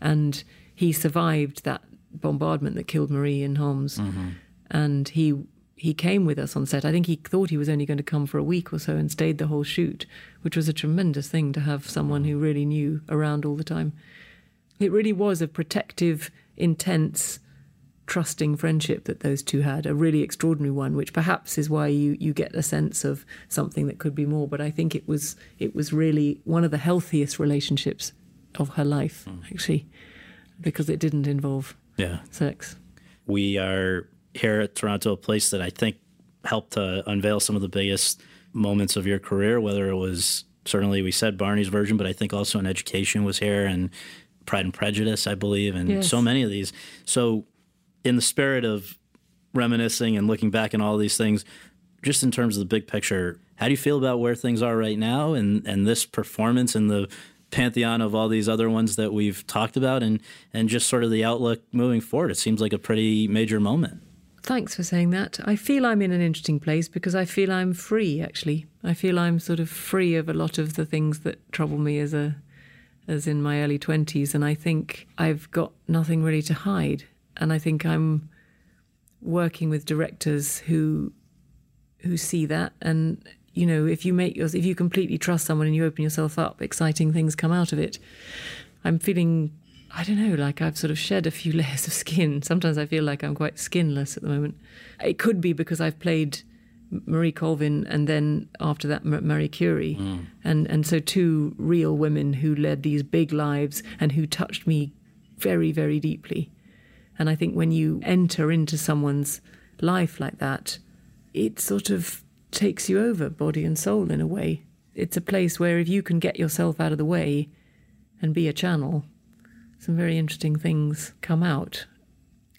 and he survived that bombardment that killed Marie in Homs, mm-hmm. and he he came with us on set. I think he thought he was only going to come for a week or so and stayed the whole shoot, which was a tremendous thing to have someone who really knew around all the time. It really was a protective, intense trusting friendship that those two had, a really extraordinary one, which perhaps is why you, you get a sense of something that could be more. But I think it was it was really one of the healthiest relationships of her life, mm. actually, because it didn't involve yeah. sex. We are here at Toronto, a place that I think helped to unveil some of the biggest moments of your career, whether it was certainly we said Barney's version, but I think also an education was here and Pride and Prejudice, I believe, and yes. so many of these. So in the spirit of reminiscing and looking back on all these things, just in terms of the big picture, how do you feel about where things are right now and, and this performance and the pantheon of all these other ones that we've talked about and, and just sort of the outlook moving forward? It seems like a pretty major moment. Thanks for saying that. I feel I'm in an interesting place because I feel I'm free, actually. I feel I'm sort of free of a lot of the things that trouble me as a as in my early 20s and I think I've got nothing really to hide and I think I'm working with directors who who see that. And you know if you make your if you completely trust someone and you open yourself up exciting things come out of it. I'm feeling i don't know like i've sort of shed a few <laughs> layers of skin. Sometimes i feel like i'm quite skinless at the moment. It could be because i've played marie colvin and then after that marie curie. Mm. and and so two real women who led these big lives and who touched me very very deeply and I think when you enter into someone's life like that, it sort of takes you over, body and soul, in a way. It's a place where if you can get yourself out of the way and be a channel, some very interesting things come out.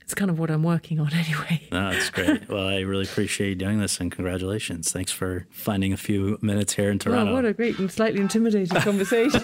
It's kind of what I'm working on <laughs> anyway. No, that's great. <laughs> well, I really appreciate you doing this and congratulations. Thanks for finding a few minutes here in Toronto. Well, what a great and slightly intimidating <laughs> conversation.